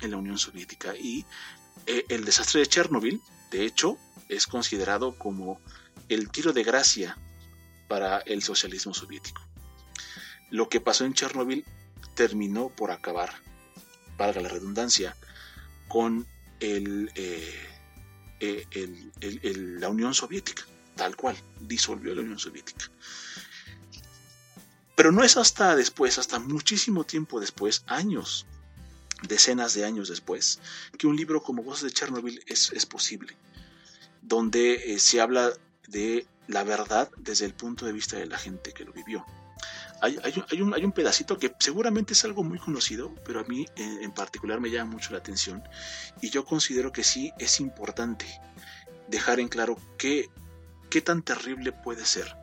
en la Unión Soviética. Y eh, el desastre de Chernobyl, de hecho, es considerado como el tiro de gracia para el socialismo soviético. Lo que pasó en Chernóbil terminó por acabar, valga la redundancia, con eh, eh, la Unión Soviética, tal cual, disolvió la Unión Soviética. Pero no es hasta después, hasta muchísimo tiempo después, años, decenas de años después, que un libro como Voces de Chernobyl es, es posible, donde eh, se habla de la verdad desde el punto de vista de la gente que lo vivió. hay, un, pedacito que seguramente es algo muy conocido, pero a mí en, particular me llama mucho la atención y yo considero que sí es importante dejar en claro qué, tan terrible puede ser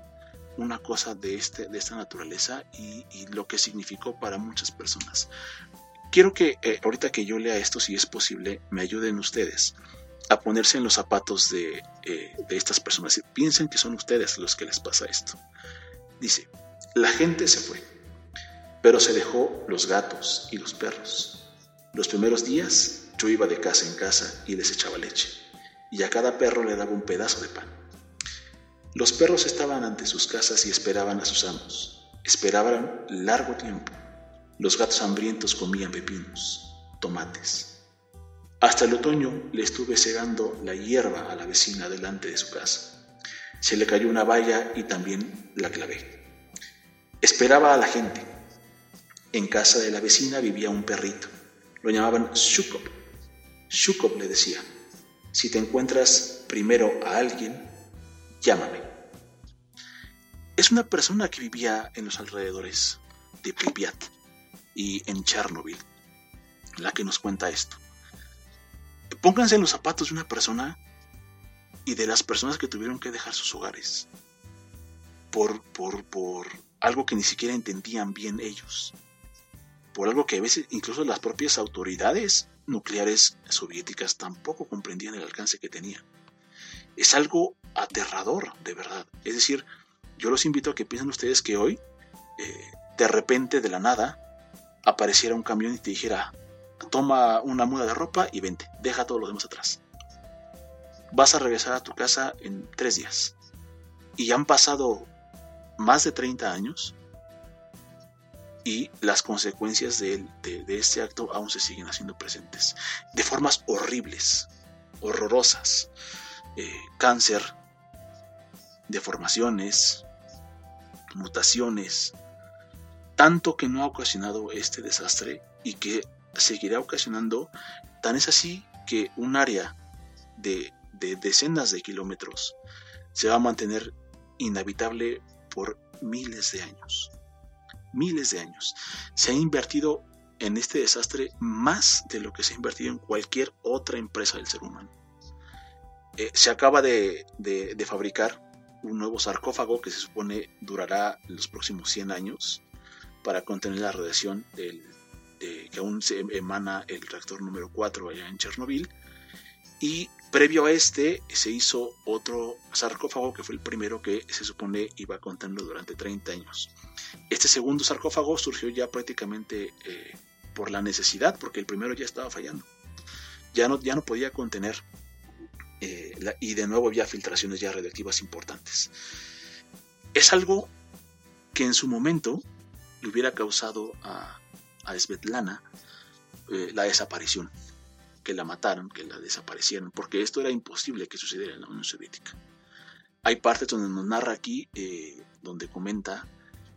una cosa de, este, esta naturaleza y, lo que significó para muchas personas. Quiero que eh, ahorita que yo lea esto, si es posible, me ayuden ustedes a ponerse en los zapatos de, eh, de estas personas. Piensen que son ustedes los que les pasa esto. Dice, la gente se fue, pero se dejó los gatos y los perros. Los primeros días yo iba de casa en casa y les echaba leche, y a cada perro le daba un pedazo de pan. Los perros estaban ante sus casas y esperaban a sus amos. Esperaban largo tiempo. Los gatos hambrientos comían pepinos, tomates. Hasta el otoño le estuve segando la hierba a la vecina delante de su casa. Se le cayó una valla y también la clavé. Esperaba a la gente. En casa de la vecina vivía un perrito. Lo llamaban Shukop. Shukop le decía, si te encuentras primero a alguien, llámame. Es una persona que vivía en los alrededores de Pripyat y en Chernobyl, la que nos cuenta esto. Pónganse en los zapatos de una persona y de las personas que tuvieron que dejar sus hogares por, por, por algo que ni siquiera entendían bien ellos, por algo que a veces incluso las propias autoridades nucleares soviéticas tampoco comprendían el alcance que tenía. Es algo aterrador, de verdad. Es decir, yo los invito a que piensen ustedes que hoy, eh, de repente, de la nada, apareciera un camión y te dijera, toma una muda de ropa y vente, deja todo lo demás atrás. Vas a regresar a tu casa en tres días. Y han pasado más de 30 años y las consecuencias de, este acto aún se siguen haciendo presentes de formas horribles, horrorosas. Eh, cáncer, deformaciones, mutaciones, tanto que no ha ocasionado este desastre y que seguirá ocasionando, tan es así que un área de, de decenas de kilómetros se va a mantener inhabitable por miles de años. Miles de años. Se ha invertido en este desastre más de lo que se ha invertido en cualquier otra empresa del ser humano. Eh, se acaba de, fabricar un nuevo sarcófago que se supone durará los próximos 100 años para contener la radiación del, que aún se emana el reactor número 4 allá en Chernobyl. Y Previo a este se hizo otro sarcófago que fue el primero que se supone iba a contenerlo durante 30 años. Este segundo sarcófago surgió ya prácticamente eh, por la necesidad, porque el primero ya estaba fallando. Ya no, ya no podía contener eh, y de nuevo había filtraciones ya radiactivas importantes. Es algo que en su momento le hubiera causado a, a Svetlana eh, la desaparición que la mataron, que la desaparecieron, porque esto era imposible que sucediera en la Unión Soviética. Hay partes donde nos narra aquí, eh, donde comenta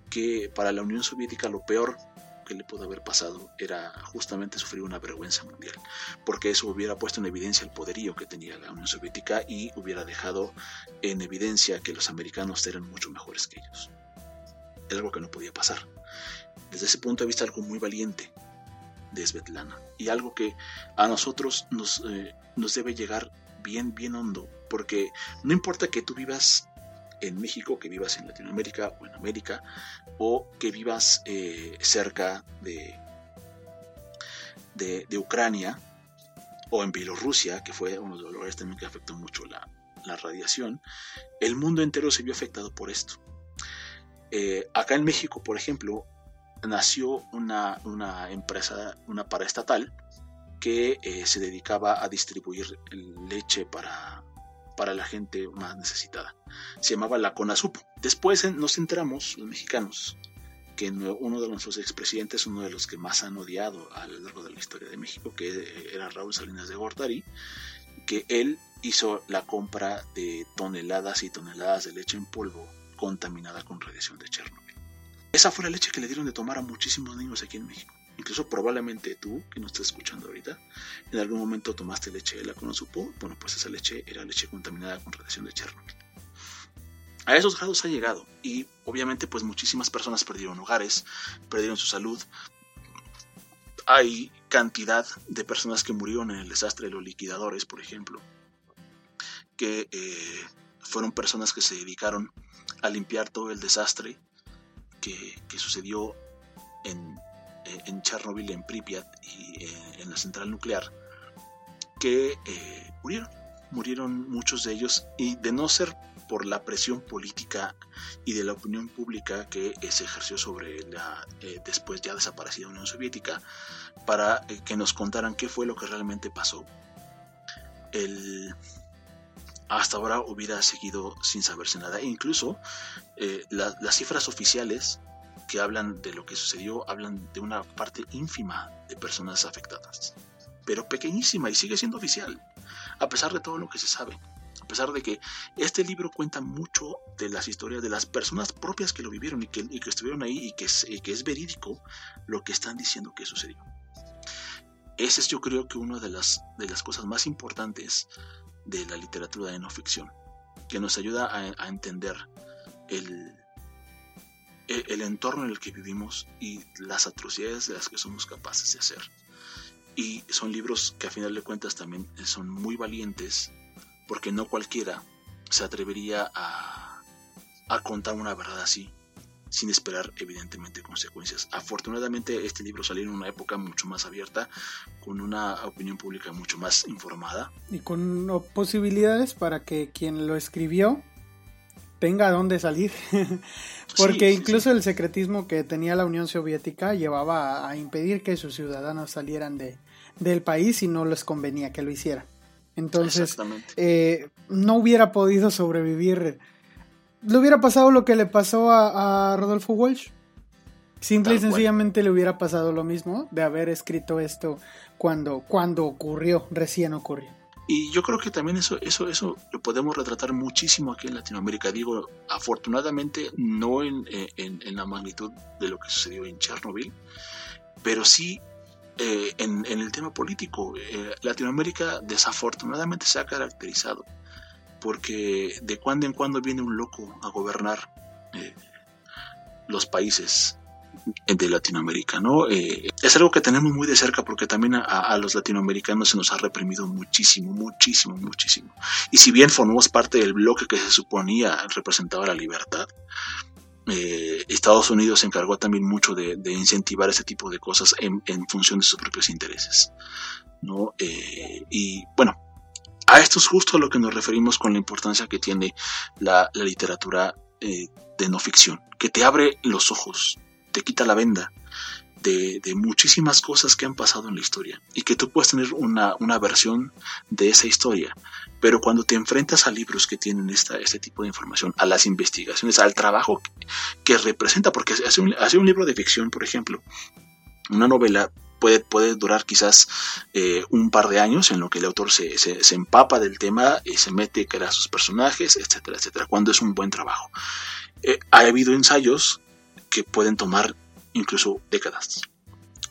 que para la Unión Soviética lo peor que le pudo haber pasado era justamente sufrir una vergüenza mundial, porque eso hubiera puesto en evidencia el poderío que tenía la Unión Soviética y hubiera dejado en evidencia que los americanos eran mucho mejores que ellos. Es algo que no podía pasar. Desde ese punto de vista, algo muy valiente, de Svetlana. Y algo que a nosotros nos, eh, nos debe llegar bien, bien hondo, porque no importa que tú vivas en México, que vivas en Latinoamérica o en América, o que vivas eh, cerca de, de, Ucrania o en Bielorrusia, que fue uno de los lugares también que afectó mucho la, radiación, el mundo entero se vio afectado por esto. Eh, acá en México, por ejemplo, nació una, empresa, una paraestatal, que eh, se dedicaba a distribuir leche para, para la gente más necesitada. Se llamaba la CONASUP. Después nos enteramos, los mexicanos, que uno de nuestros expresidentes, uno de los que más han odiado a lo largo de la historia de México, que eh, era Raúl Salinas de Gortari, que él hizo la compra de toneladas y toneladas de leche en polvo contaminada con radiación de Chernobyl. Esa fue la leche que le dieron de tomar a muchísimos niños aquí en México. Incluso probablemente tú, que nos estás escuchando ahorita, en algún momento tomaste leche de la supo. Bueno, pues esa leche era leche contaminada con radiación de Chernobyl. A esos grados ha llegado y obviamente pues muchísimas personas perdieron hogares, perdieron su salud. Hay cantidad de personas que murieron en el desastre de los liquidadores, por ejemplo, que eh, fueron personas que se dedicaron a limpiar todo el desastre que, sucedió en, en, Chernobyl, en Pripyat y eh, en la central nuclear, que eh, murieron. Murieron muchos de ellos y de no ser por la presión política y de la opinión pública que se ejerció sobre la después ya desaparecida Unión Soviética para que nos contaran qué fue lo que realmente pasó. El, hasta ahora hubiera seguido sin saberse nada. E incluso eh, las cifras oficiales que hablan de lo que sucedió hablan de una parte ínfima de personas afectadas, pero pequeñísima y sigue siendo oficial, a pesar de todo lo que se sabe. A pesar de que este libro cuenta mucho de las historias de las personas propias que lo vivieron y que, estuvieron ahí y que, es, verídico lo que están diciendo que sucedió. Ese es yo creo que una de las, de las cosas más importantes de la literatura de no ficción, que nos ayuda a, entender el, el, entorno en el que vivimos y las atrocidades de las que somos capaces de hacer. Y son libros que a final de cuentas también son muy valientes, porque no cualquiera se atrevería a, a contar una verdad así sin esperar evidentemente consecuencias. Afortunadamente este libro salió en una época mucho más abierta, con una opinión pública mucho más informada. Y con posibilidades para que quien lo escribió tenga a dónde salir. Porque incluso el secretismo que tenía la Unión Soviética llevaba a impedir que sus ciudadanos salieran de, del país y no les convenía que lo hicieran. Entonces, eh, no hubiera podido sobrevivir le hubiera pasado lo que le pasó a, Rodolfo Walsh. Simple y sencillamente le hubiera pasado lo mismo de haber escrito esto cuando, cuando ocurrió, recién ocurrió. Y yo creo que también eso, eso, eso lo podemos retratar muchísimo aquí en Latinoamérica. Digo, afortunadamente no en, la magnitud de lo que sucedió en Chernobyl, pero sí eh, en, el tema político. Eh, Latinoamérica desafortunadamente se ha caracterizado porque de cuando en cuando viene un loco a gobernar eh, los países de Latinoamérica, ¿no? Eh, es algo que tenemos muy de cerca porque también a, los latinoamericanos se nos ha reprimido muchísimo, muchísimo, muchísimo. Y si bien formamos parte del bloque que se suponía representaba la libertad, eh, Estados Unidos se encargó también mucho de, incentivar ese tipo de cosas en, función de sus propios intereses, ¿no? y bueno, a esto es justo a lo que nos referimos con la importancia que tiene la, literatura eh, de no ficción, que te abre los ojos, te quita la venda de, muchísimas cosas que han pasado en la historia y que tú puedes tener una, versión de esa historia. Pero cuando te enfrentas a libros que tienen esta, este tipo de información, a las investigaciones, al trabajo que, representa, porque hace un, hace un libro de ficción, por ejemplo, una novela puede, durar quizás eh, un par de años en lo que el autor se, se, empapa del tema y se mete, crea sus personajes, etcétera, etcétera, cuando es un buen trabajo. Eh, ha habido ensayos que pueden tomar incluso décadas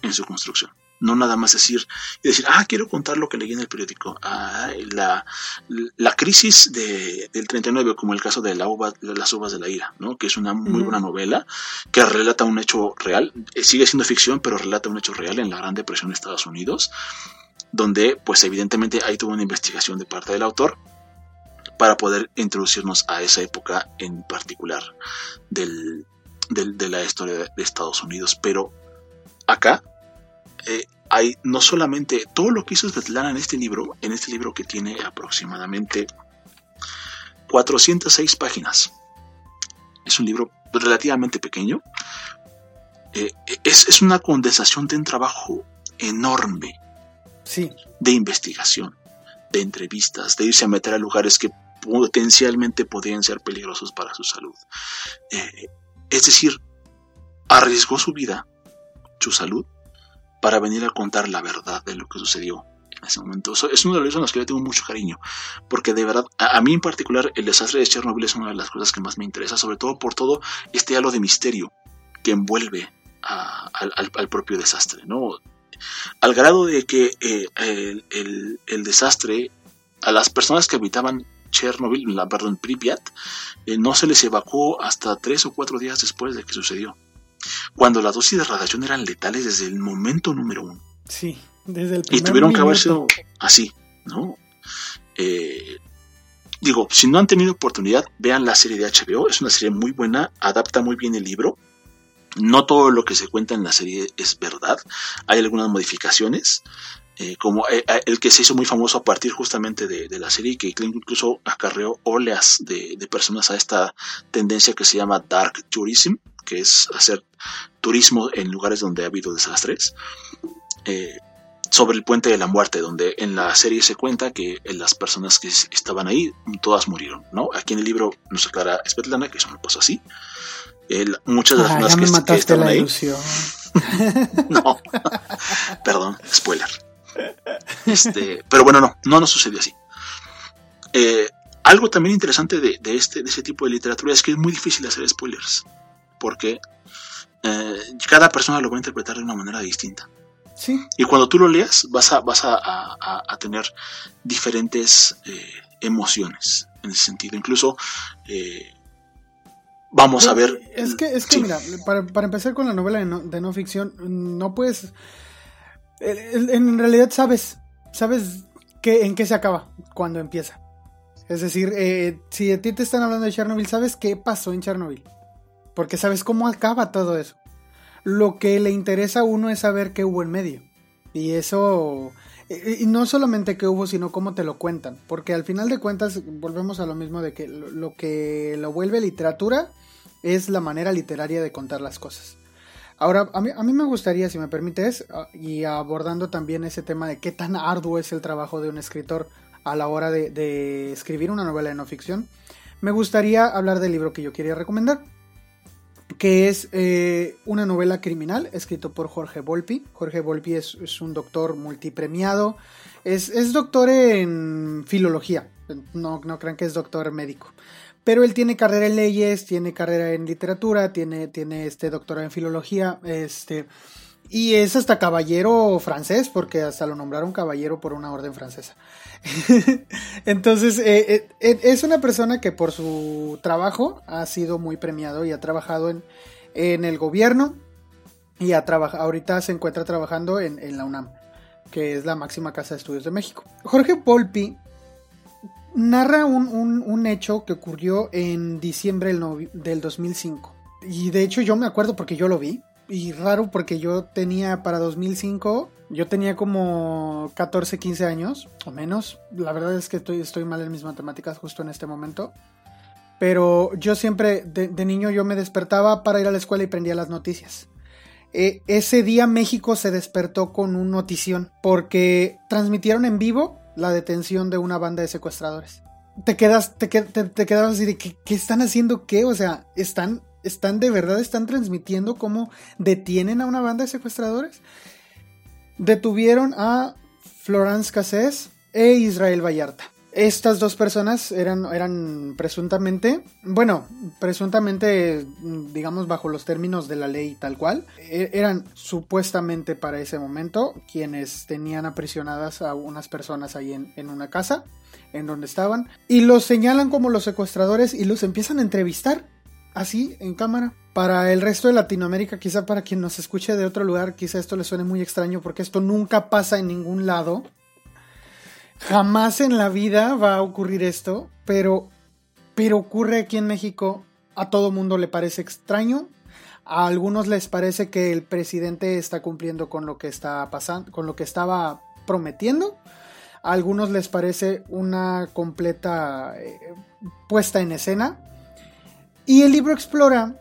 en su construcción no nada más decir y decir, ah, quiero contar lo que leí en el periódico. Ah, la, la, crisis de, del 39, como el caso de, la uva, las uvas de la ira, ¿no? que es una muy buena novela que relata un hecho real, eh, sigue siendo ficción, pero relata un hecho real en la Gran Depresión de Estados Unidos, donde pues evidentemente hay toda una investigación de parte del autor para poder introducirnos a esa época en particular del, de la historia de Estados Unidos. Pero acá eh, hay no solamente todo lo que hizo Svetlana en este libro, en este libro que tiene aproximadamente 406 páginas. Es un libro relativamente pequeño. Eh, es, una condensación de un trabajo enorme sí. de investigación, de entrevistas, de irse a meter a lugares que potencialmente podrían ser peligrosos para su salud. Eh, es decir, arriesgó su vida, su salud, para venir a contar la verdad de lo que sucedió en ese momento. Es uno de los libros en los que yo tengo mucho cariño, porque de verdad, a, mí en particular, el desastre de Chernobyl es una de las cosas que más me interesa, sobre todo por todo este halo de misterio que envuelve al, propio desastre, ¿no? Al grado de que eh, el, desastre, a las personas que habitaban Chernobyl, la, perdón, Pripyat, eh, no se les evacuó hasta tres o cuatro días después de que sucedió. Cuando las dosis de radiación eran letales desde el momento número uno. Sí, desde el Y tuvieron que haber sido así, ¿no? Eh, digo, si no han tenido oportunidad, vean la serie de HBO, es una serie muy buena, adapta muy bien el libro. No todo lo que se cuenta en la serie es verdad, hay algunas modificaciones, eh, como eh, eh, el que se hizo muy famoso a partir justamente de, la serie, que incluso acarreó oleas de, personas a esta tendencia que se llama Dark Tourism, que es hacer turismo en lugares donde ha habido desastres. sobre el puente de la muerte, donde en la serie se cuenta que las personas que estaban ahí, todas murieron, ¿no? Aquí en el libro nos aclara Svetlana que eso no pasó así. muchas de las personas que, estaban ahí. no, perdón, spoiler. Este, pero bueno, no, no nos sucedió así. Eh, algo también interesante de, este, de ese tipo de literatura es que es muy difícil hacer spoilers, porque eh, cada persona lo va a interpretar de una manera distinta. Sí. Y cuando tú lo leas, vas a, vas a, tener diferentes eh, emociones en ese sentido. Incluso vamos a ver. Es que, es que mira, para, empezar con la novela de no, de no ficción, no puedes en realidad sabes, sabes que, en qué se acaba cuando empieza. Es decir, eh, si a ti te están hablando de Chernobyl, sabes qué pasó en Chernobyl. Porque sabes cómo acaba todo eso. Lo que le interesa a uno es saber qué hubo en medio. Y eso, y no solamente qué hubo, sino cómo te lo cuentan. Porque al final de cuentas, volvemos a lo mismo de que lo que lo vuelve literatura es la manera literaria de contar las cosas. Ahora, a mí, a mí me gustaría, si me permites, ah, y abordando también ese tema de qué tan arduo es el trabajo de un escritor a la hora de, escribir una novela de no ficción, me gustaría hablar del libro que yo quería recomendar, que es eh, una novela criminal escrito por Jorge Volpi. Jorge Volpi es, un doctor multipremiado, es, es, doctor en filología, no, no crean que es doctor médico. Pero él tiene carrera en leyes, tiene carrera en literatura, tiene, tiene este doctorado en filología, este, y es hasta caballero francés, porque hasta lo nombraron caballero por una orden francesa. Entonces, eh, eh, eh, es una persona que por su trabajo ha sido muy premiado y ha trabajado en, en el gobierno y ha ahorita se encuentra trabajando en, en, la UNAM, que es la máxima casa de estudios de México. Jorge Polpi narra un, hecho que ocurrió en diciembre del, 2005. Y de hecho yo me acuerdo porque yo lo vi. Y raro porque yo tenía para 2005, yo tenía como 14, 15 años o menos. La verdad es que estoy, estoy mal en mis matemáticas justo en este momento. Pero yo siempre, de, niño, yo me despertaba para ir a la escuela y prendía las noticias. E, ese día México se despertó con un notición porque transmitieron en vivo la detención de una banda de secuestradores. Te quedas, te, te, quedas así de ¿qué, ¿qué, están haciendo qué? O sea, están, están de verdad, están transmitiendo cómo detienen a una banda de secuestradores. Detuvieron a Florence Cassés e Israel Vallarta. Estas dos personas eran, eran presuntamente, bueno, presuntamente, digamos, bajo los términos de la ley tal cual, e, eran supuestamente para ese momento quienes tenían aprisionadas a unas personas ahí en, en una casa, en donde estaban, y los señalan como los secuestradores y los empiezan a entrevistar, así, en cámara. Para el resto de Latinoamérica, quizá para quien nos escuche de otro lugar, quizá esto le suene muy extraño porque esto nunca pasa en ningún lado Jamás en la vida va a ocurrir esto, pero, pero ocurre aquí en México. A todo mundo le parece extraño. A algunos les parece que el presidente está cumpliendo con lo que está pasando, con lo que estaba prometiendo. A algunos les parece una completa eh, puesta en escena. Y el libro explora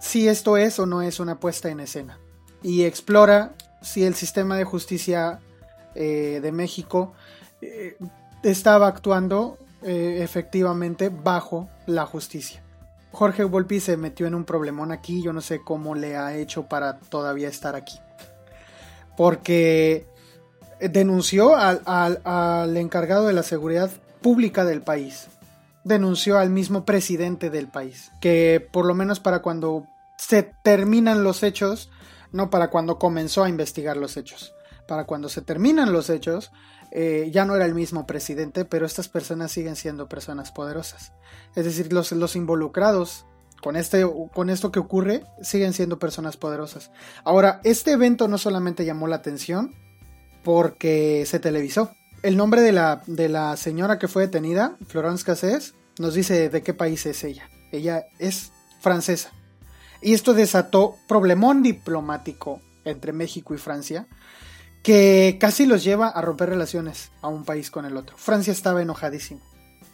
si esto es o no es una puesta en escena. Y explora si el sistema de justicia eh, de México eh, estaba actuando eh, efectivamente bajo la justicia. Jorge Volpi se metió en un problemón aquí, yo no sé cómo le ha hecho para todavía estar aquí. Porque denunció al, al, encargado de la seguridad pública del país. Denunció al mismo presidente del país. Que por lo menos para cuando se terminan los hechos, no para cuando comenzó a investigar los hechos. Para cuando se terminan los hechos, eh, ya no era el mismo presidente, pero estas personas siguen siendo personas poderosas. Es decir, los, los involucrados con, este, con esto que ocurre siguen siendo personas poderosas. Ahora, este evento no solamente llamó la atención porque se televisó. El nombre de la, de la señora que fue detenida, Florence Cassés, nos dice de qué país es ella. Ella es francesa. Y esto desató problemón diplomático entre México y Francia, que casi los lleva a romper relaciones a un país con el otro. Francia estaba enojadísimo.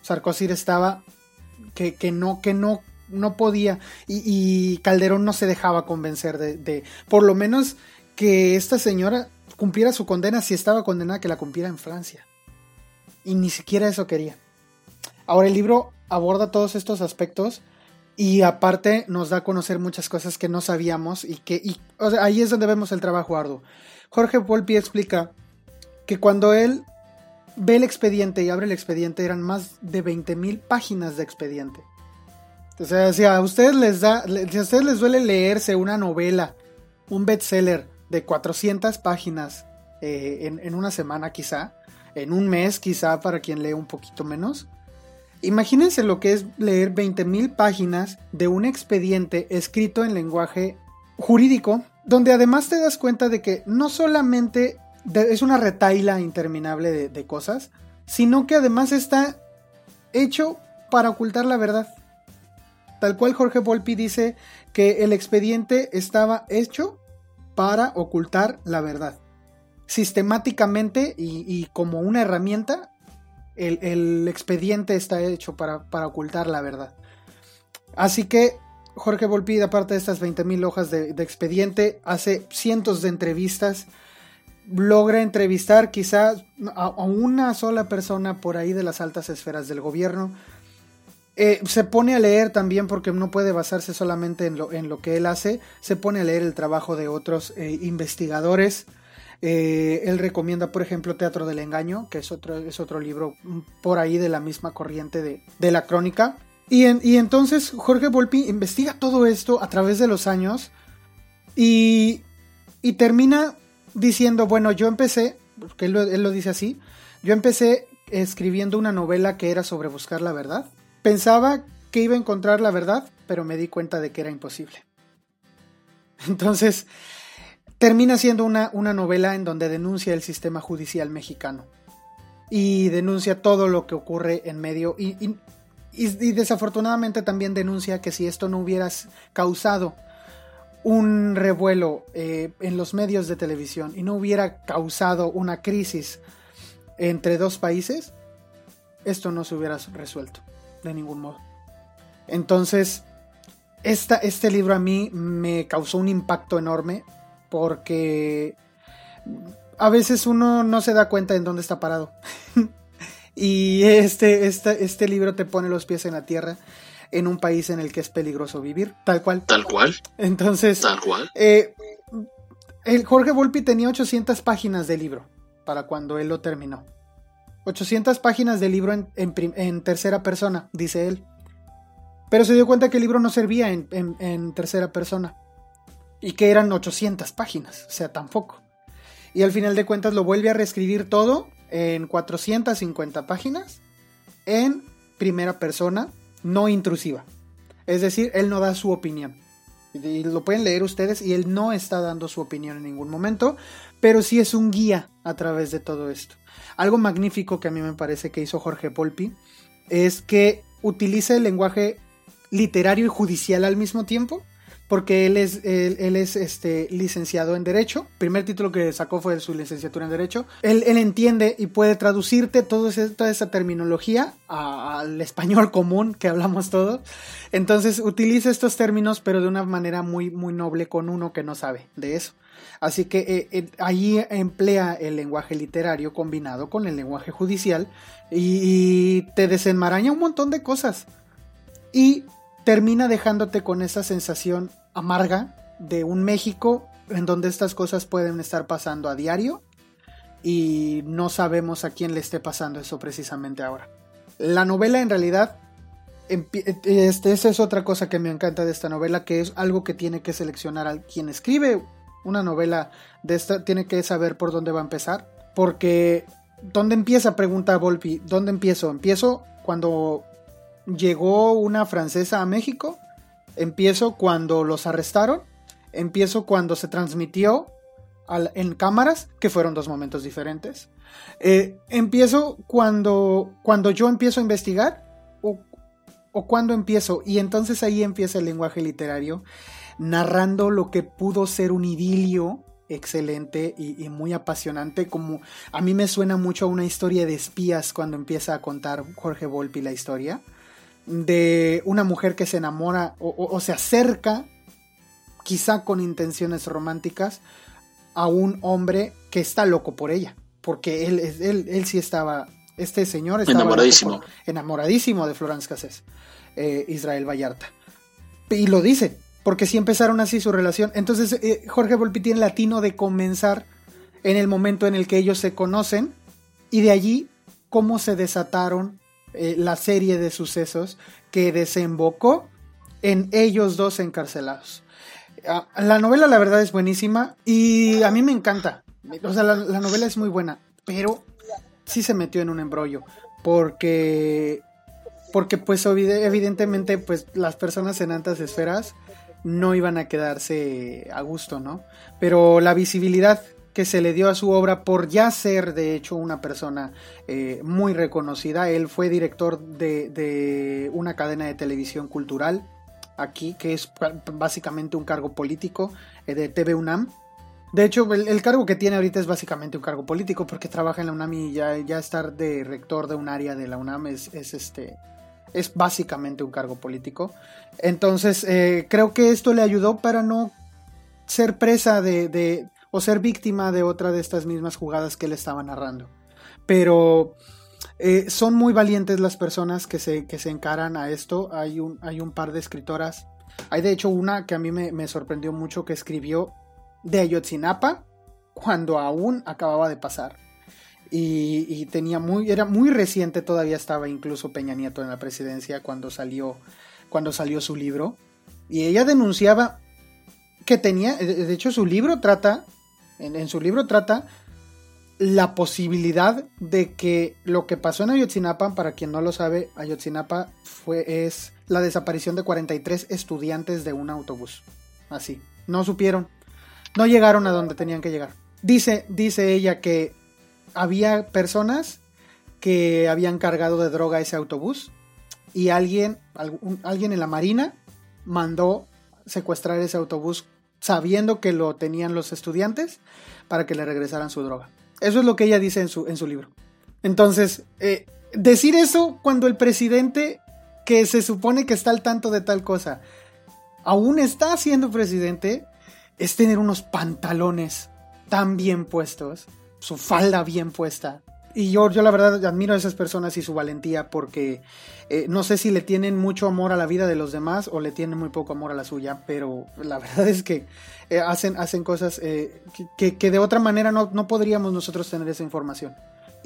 Sarkozy estaba que, que no, que no, no podía. Y, Calderón no se dejaba convencer de, de, por lo menos, que esta señora cumpliera su condena si estaba condenada que la cumpliera en Francia. Y ni siquiera eso quería. Ahora el libro aborda todos estos aspectos y aparte nos da a conocer muchas cosas que no sabíamos y que ahí es donde vemos el trabajo arduo. Jorge Volpi explica que cuando él ve el expediente y abre el expediente eran más de 20.000 páginas de expediente. O sea, si a ustedes les da, si a ustedes les duele leerse una novela, un bestseller de 400 páginas eh, en, una semana quizá, en un mes quizá para quien lee un poquito menos, Imagínense lo que es leer 20.000 páginas de un expediente escrito en lenguaje jurídico, donde además te das cuenta de que no solamente es una retaila interminable de, cosas, sino que además está hecho para ocultar la verdad. Tal cual Jorge Volpi dice que el expediente estaba hecho para ocultar la verdad. Sistemáticamente y como una herramienta el, expediente está hecho para, ocultar la verdad. Así que Jorge Volpi, aparte de estas 20.000 hojas de, expediente, hace cientos de entrevistas, logra entrevistar quizás a, una sola persona por ahí de las altas esferas del gobierno. Eh, se pone a leer también porque no puede basarse solamente en lo, en lo, que él hace, se pone a leer el trabajo de otros eh, investigadores eh, él recomienda, por ejemplo, Teatro del Engaño, que es otro, es otro libro por ahí de la misma corriente de, la crónica. Y, y, entonces Jorge Volpi investiga todo esto a través de los años y, y termina diciendo, bueno, yo empecé, porque él lo dice así, yo empecé escribiendo una novela que era sobre buscar la verdad. Pensaba que iba a encontrar la verdad, pero me di cuenta de que era imposible. Entonces, termina siendo una, una novela en donde denuncia el sistema judicial mexicano y denuncia todo lo que ocurre en medio y, y, desafortunadamente también denuncia que si esto no hubiera causado un revuelo eh, en los medios de televisión y no hubiera causado una crisis entre dos países, esto no se hubiera resuelto de ningún modo. Entonces, esta, este libro a mí me causó un impacto enorme porque a veces uno no se da cuenta en dónde está parado. y este, este, este libro te pone los pies en la tierra en un país en el que es peligroso vivir, tal cual. Tal cual. Entonces, tal cual. Eh, el Jorge Volpi tenía 800 páginas de libro para cuando él lo terminó. 800 páginas de libro en, tercera persona, dice él. Pero se dio cuenta que el libro no servía en tercera persona y que eran 800 páginas, o sea, tampoco. Y al final de cuentas lo vuelve a reescribir todo en 450 páginas en primera persona, no intrusiva. Es decir, él no da su opinión. Y lo pueden leer ustedes y él no está dando su opinión en ningún momento, pero sí es un guía a través de todo esto. Algo magnífico que a mí me parece que hizo Jorge Polpi es que utiliza el lenguaje literario y judicial al mismo tiempo porque él es, él, es este, licenciado en Derecho. El primer título que sacó fue su licenciatura en Derecho. Él, entiende y puede traducirte toda esa terminología al español común que hablamos todos. Entonces utiliza estos términos, pero de una manera muy, muy noble con uno que no sabe de eso. Así que eh, eh, allí emplea el lenguaje literario combinado con el lenguaje judicial y te desenmaraña un montón de cosas. Y termina dejándote con esa sensación amarga de un México en donde estas cosas pueden estar pasando a diario y no sabemos a quién le esté pasando eso precisamente ahora. La novela en realidad, este, esa es otra cosa que me encanta de esta novela, que es algo que tiene que seleccionar al quien escribe una novela de esta, tiene que saber por dónde va a empezar, porque ¿dónde empieza? Pregunta Volpi. ¿Dónde empiezo? Empiezo cuando llegó una francesa a México. Empiezo cuando los arrestaron. Empiezo cuando se transmitió en cámaras, que fueron dos momentos diferentes. Eh, empiezo cuando, cuando yo empiezo a investigar o, o cuando empiezo. Y entonces ahí empieza el lenguaje literario, narrando lo que pudo ser un idilio excelente y, muy apasionante. Como a mí me suena mucho a una historia de espías cuando empieza a contar Jorge Volpi la historia de una mujer que se enamora o, se acerca, quizá con intenciones románticas, a un hombre que está loco por ella. Porque él, él, él sí estaba, este señor estaba enamoradísimo, enamoradísimo de Florence Cassés, eh, Israel Vallarta. Y lo dice, porque sí empezaron así su relación. Entonces eh, Jorge Volpi tiene latino de comenzar en el momento en el que ellos se conocen y de allí cómo se desataron eh, la serie de sucesos que desembocó en ellos dos encarcelados. Ah, la novela la verdad es buenísima y a mí me encanta. O sea, la, la novela es muy buena, pero sí se metió en un embrollo porque porque pues evidentemente pues las personas en altas esferas no iban a quedarse a gusto, ¿no? Pero la visibilidad que se le dio a su obra por ya ser de hecho una persona eh, muy reconocida. Él fue director de, una cadena de televisión cultural aquí, que es básicamente un cargo político eh, de TV UNAM. De hecho, el, cargo que tiene ahorita es básicamente un cargo político porque trabaja en la UNAM y ya, estar de rector de un área de la UNAM es, es este, es básicamente un cargo político. Entonces, eh, creo que esto le ayudó para no ser presa de, o ser víctima de otra de estas mismas jugadas que él estaba narrando. Pero eh, son muy valientes las personas que se, que se encaran a esto. Hay un, hay un par de escritoras. Hay de hecho una que a mí me, me sorprendió mucho que escribió de Ayotzinapa cuando aún acababa de pasar y, tenía muy, era muy reciente, todavía estaba incluso Peña Nieto en la presidencia cuando salió, cuando salió su libro. Y ella denunciaba que tenía, de hecho su libro trata, en, su libro trata la posibilidad de que lo que pasó en Ayotzinapa, para quien no lo sabe, Ayotzinapa fue, es la desaparición de 43 estudiantes de un autobús. Así, no supieron, no llegaron a donde tenían que llegar. Dice, dice ella que había personas que habían cargado de droga ese autobús y alguien, alguien en la marina mandó secuestrar ese autobús sabiendo que lo tenían los estudiantes para que le regresaran su droga. Eso es lo que ella dice en su, en su libro. Entonces, eh, decir eso cuando el presidente que se supone que está al tanto de tal cosa aún está siendo presidente es tener unos pantalones tan bien puestos su falda bien puesta. Y yo, yo la verdad admiro a esas personas y su valentía porque eh, no sé si le tienen mucho amor a la vida de los demás o le tienen muy poco amor a la suya, pero la verdad es que eh, hacen, hacen cosas eh, que, que, de otra manera no, no podríamos nosotros tener esa información.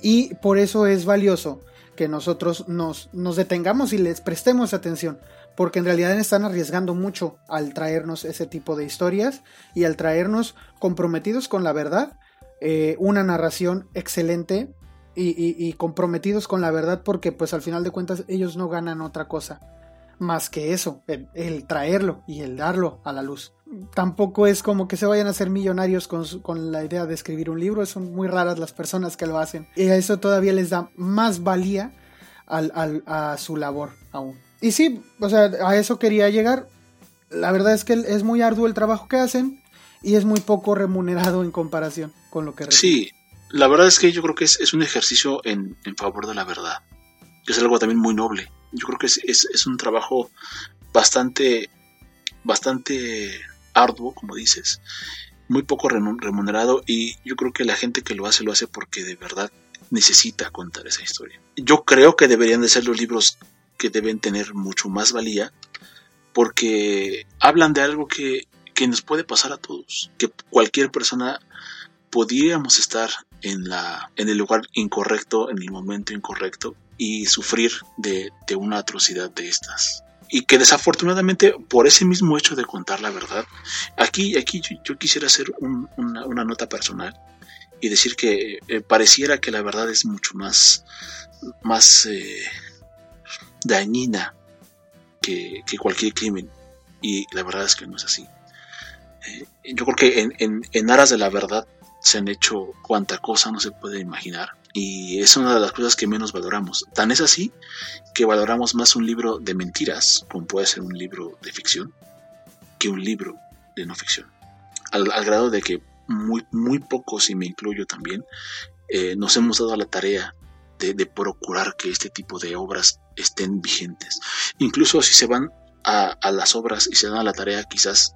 Y por eso es valioso que nosotros nos, nos detengamos y les prestemos atención, porque en realidad están arriesgando mucho al traernos ese tipo de historias y al traernos comprometidos con la verdad eh, una narración excelente y, comprometidos con la verdad porque pues al final de cuentas ellos no ganan otra cosa más que eso, el, traerlo y el darlo a la luz. Tampoco es como que se vayan a ser millonarios con, con, la idea de escribir un libro, son muy raras las personas que lo hacen. Y a eso todavía les da más valía a su labor aún. Y sí, o sea, a eso quería llegar. La verdad es que es muy arduo el trabajo que hacen y es muy poco remunerado en comparación con lo que Sí, la verdad es que yo creo que es, un ejercicio en, favor de la verdad. Es algo también muy noble. Yo creo que es, un trabajo bastante, bastante arduo, como dices, muy poco remunerado y yo creo que la gente que lo hace lo hace porque de verdad necesita contar esa historia. Yo creo que deberían de ser los libros que deben tener mucho más valía porque hablan de algo que que nos puede pasar a todos, que cualquier persona podríamos estar en, la, en el lugar incorrecto, en el momento incorrecto y sufrir de, una atrocidad de estas. Y que desafortunadamente por ese mismo hecho de contar la verdad, aquí, aquí yo, quisiera hacer una, nota personal y decir que eh, pareciera que la verdad es mucho más, más eh, dañina que, cualquier crimen. Y la verdad es que no es así. Yo creo que en, en, aras de la verdad se han hecho cuanta cosa no se puede imaginar. Y es una de las cosas que menos valoramos. Tan es así que valoramos más un libro de mentiras, como puede ser un libro de ficción, que un libro de no ficción. Al, grado de que muy, muy pocos, y me incluyo también, eh, nos hemos dado la tarea de, procurar que este tipo de obras estén vigentes. Incluso si se van a, a las obras y se dan a la tarea quizás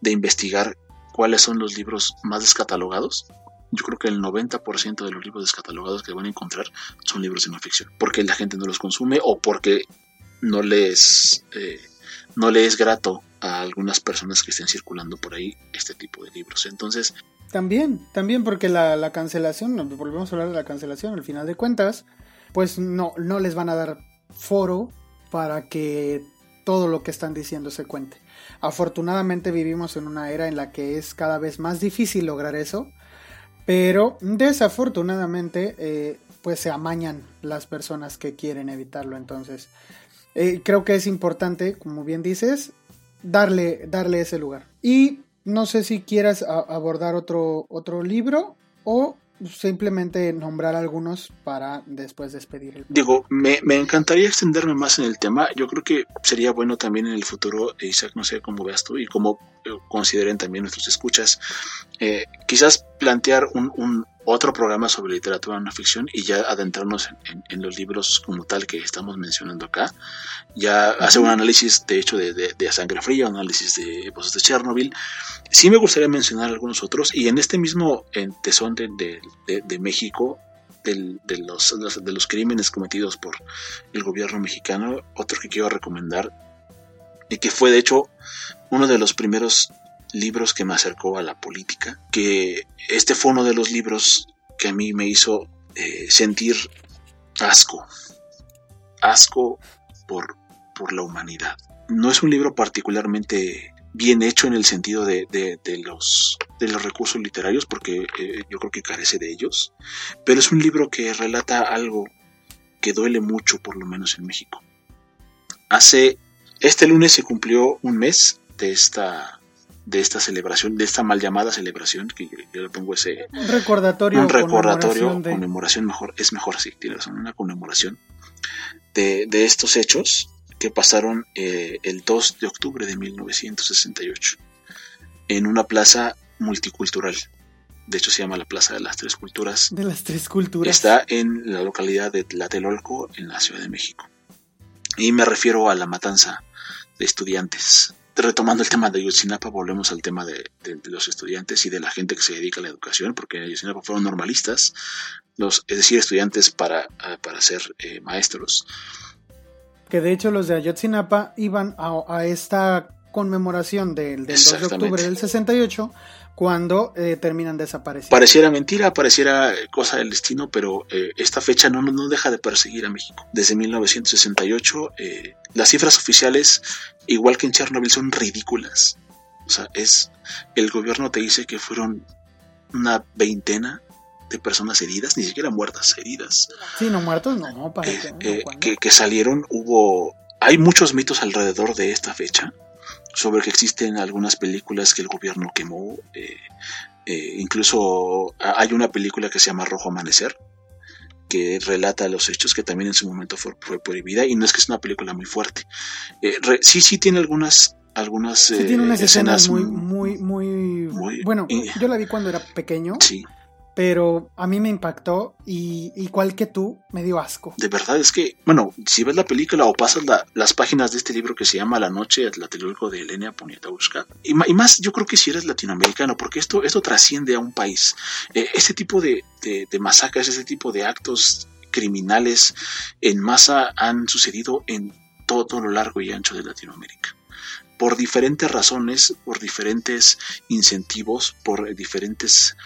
de investigar cuáles son los libros más descatalogados, yo creo que el 90% de los libros descatalogados que van a encontrar son libros de no ficción, porque la gente no los consume o porque no les, eh, no le es grato a algunas personas que estén circulando por ahí este tipo de libros. Entonces... También, también porque la, la cancelación, volvemos a hablar de la cancelación, al final de cuentas, pues no, no les van a dar foro para que todo lo que están diciendo se cuente. Afortunadamente vivimos en una era en la que es cada vez más difícil lograr eso, pero desafortunadamente eh, pues se amañan las personas que quieren evitarlo. Entonces eh, creo que es importante, como bien dices, darle, darle ese lugar. Y no sé si quieras abordar otro, otro libro o simplemente nombrar algunos para después despedir. Digo, me, encantaría extenderme más en el tema. Yo creo que sería bueno también en el futuro, Isaac, no sé cómo veas tú y cómo eh, consideren también nuestros escuchas, eh, quizás plantear un, otro programa sobre literatura no ficción y ya adentrarnos en, los libros como tal que estamos mencionando acá. Ya hacer un análisis, de hecho, de, de, Sangre Fría, un análisis de Voces de Chernobyl. Sí me gustaría mencionar algunos otros y en este mismo en tesón de, de México, de, los, de los crímenes cometidos por el gobierno mexicano, otro que quiero recomendar y que fue de hecho uno de los primeros libros que me acercó a la política, que este fue uno de los libros que a mí me hizo eh, sentir asco, asco por, por la humanidad. No es un libro particularmente bien hecho en el sentido de, los, de los recursos literarios, porque eh, yo creo que carece de ellos, pero es un libro que relata algo que duele mucho, por lo menos en México. Hace, este lunes se cumplió un mes de esta de esta celebración, de esta mal llamada celebración, que yo le pongo ese... Un recordatorio. Un recordatorio, conmemoración, mejor, es mejor así, una conmemoración de, de, estos hechos que pasaron eh, el 2 de octubre de 1968 en una plaza multicultural. De hecho se llama la Plaza de las Tres Culturas. De las Tres Culturas. Está en la localidad de Tlatelolco, en la Ciudad de México. Y me refiero a la matanza de estudiantes retomando el tema de Ayotzinapa, volvemos al tema de, los estudiantes y de la gente que se dedica a la educación, porque en Ayotzinapa fueron normalistas, los, es decir, estudiantes para, ah, para ser eh, maestros. Que de hecho los de Ayotzinapa iban a, esta conmemoración del, del 2 de octubre del 68 cuando eh, terminan desapareciendo. Pareciera mentira, pareciera cosa del destino, pero eh, esta fecha no, no deja de perseguir a México. Desde 1968, eh, las cifras oficiales, igual que en Chernobyl, son ridículas. O sea, es el gobierno te dice que fueron una veintena de personas heridas, ni siquiera muertas, heridas. Sí, no muertos, no, para que, que salieron, hubo... Hay muchos mitos alrededor de esta fecha sobre que existen algunas películas que el gobierno quemó. Eh, eh, incluso hay una película que se llama Rojo Amanecer, que relata los hechos que también en su momento fue, prohibida y no es que es una película muy fuerte. Eh, sí, sí tiene algunas algunas sí, tiene unas escenas, muy, muy, muy, muy, bueno. yo la vi cuando era pequeño. Sí pero a mí me impactó y igual que tú, me dio asco. De verdad, es que, bueno, si ves la película o pasas las páginas de este libro que se llama La noche atlatológico de Elena Poniatowska, y, y, más yo creo que si eres latinoamericano, porque esto, esto trasciende a un país. Eh, este tipo de, masacres, este tipo de actos criminales en masa han sucedido en todo lo largo y ancho de Latinoamérica por diferentes razones, por diferentes incentivos, por diferentes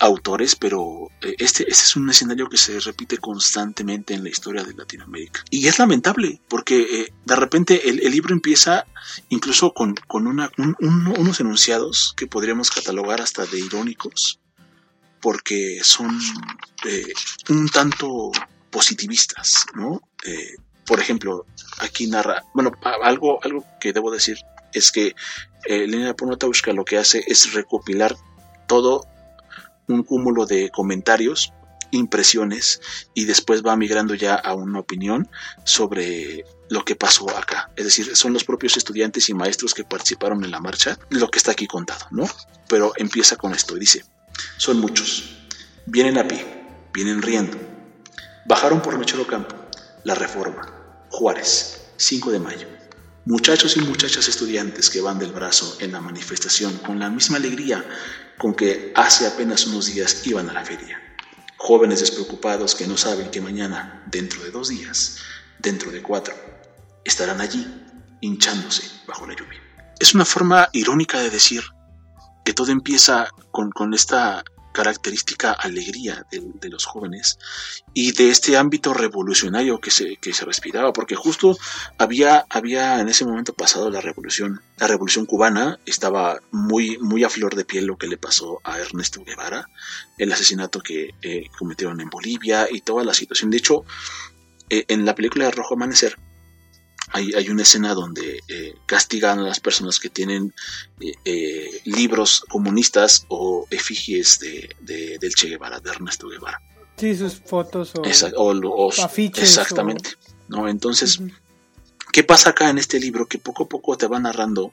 autores, pero eh, este, este es un escenario que se repite constantemente en la historia de Latinoamérica. Y es lamentable, porque eh, de repente el, libro empieza incluso con, con unos enunciados que podríamos catalogar hasta de irónicos, porque son eh, un tanto positivistas, ¿no? Por ejemplo, aquí narra, bueno, algo, algo que debo decir es que eh, Lena Ponotauska lo que hace es recopilar todo un cúmulo de comentarios, impresiones y después va migrando ya a una opinión sobre lo que pasó acá. Es decir, son los propios estudiantes y maestros que participaron en la marcha lo que está aquí contado, ¿no? Pero empieza con esto y dice, son muchos, vienen a pie, vienen riendo, bajaron por Mechero Campo, La Reforma, Juárez, 5 de mayo. Muchachos y muchachas estudiantes que van del brazo en la manifestación con la misma alegría con que hace apenas unos días iban a la feria. Jóvenes despreocupados que no saben que mañana, dentro de dos días, dentro de cuatro, estarán allí hinchándose bajo la lluvia. Es una forma irónica de decir que todo empieza con, con esta característica alegría de, los jóvenes y de este ámbito revolucionario que se, que se respiraba, porque justo había, había en ese momento pasado la revolución, la revolución cubana, estaba muy, muy a flor de piel lo que le pasó a Ernesto Guevara, el asesinato que eh, cometieron en Bolivia y toda la situación. De hecho, eh, en la película de Rojo Amanecer, hay, una escena donde eh, castigan a las personas que tienen eh, eh, libros comunistas o efigies de, del Che Guevara, de Ernesto Guevara. Sí, sus fotos o, afiches. Exactamente. ¿no? Entonces, ¿qué pasa acá en este libro? Que poco a poco te va narrando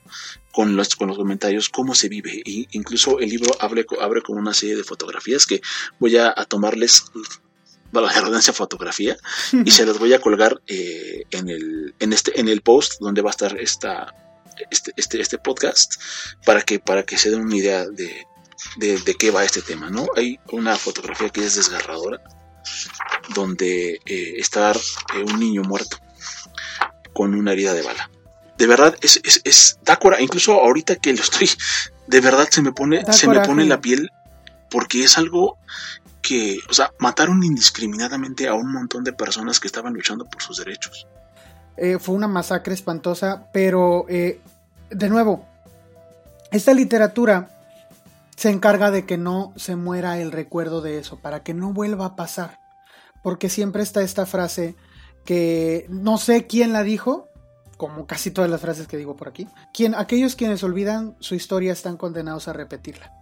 con los, con los comentarios cómo se vive. Y incluso el libro abre, abre con una serie de fotografías que voy a tomarles la redundancia fotografía y se los voy a colgar eh, en, el, en, este, en el post donde va a estar esta, este, este, este podcast para que, para que se den una idea de, de, qué va este tema. ¿no? Hay una fotografía que es desgarradora donde eh, está eh, un niño muerto con una herida de bala. De verdad, es, es, es incluso ahorita que lo estoy, de verdad se me pone, se me pone la piel porque es algo que, o sea, mataron indiscriminadamente a un montón de personas que estaban luchando por sus derechos. Eh, fue una masacre espantosa, pero eh, de nuevo, esta literatura se encarga de que no se muera el recuerdo de eso, para que no vuelva a pasar. Porque siempre está esta frase que no sé quién la dijo, como casi todas las frases que digo por aquí. Quien, aquellos quienes olvidan su historia están condenados a repetirla.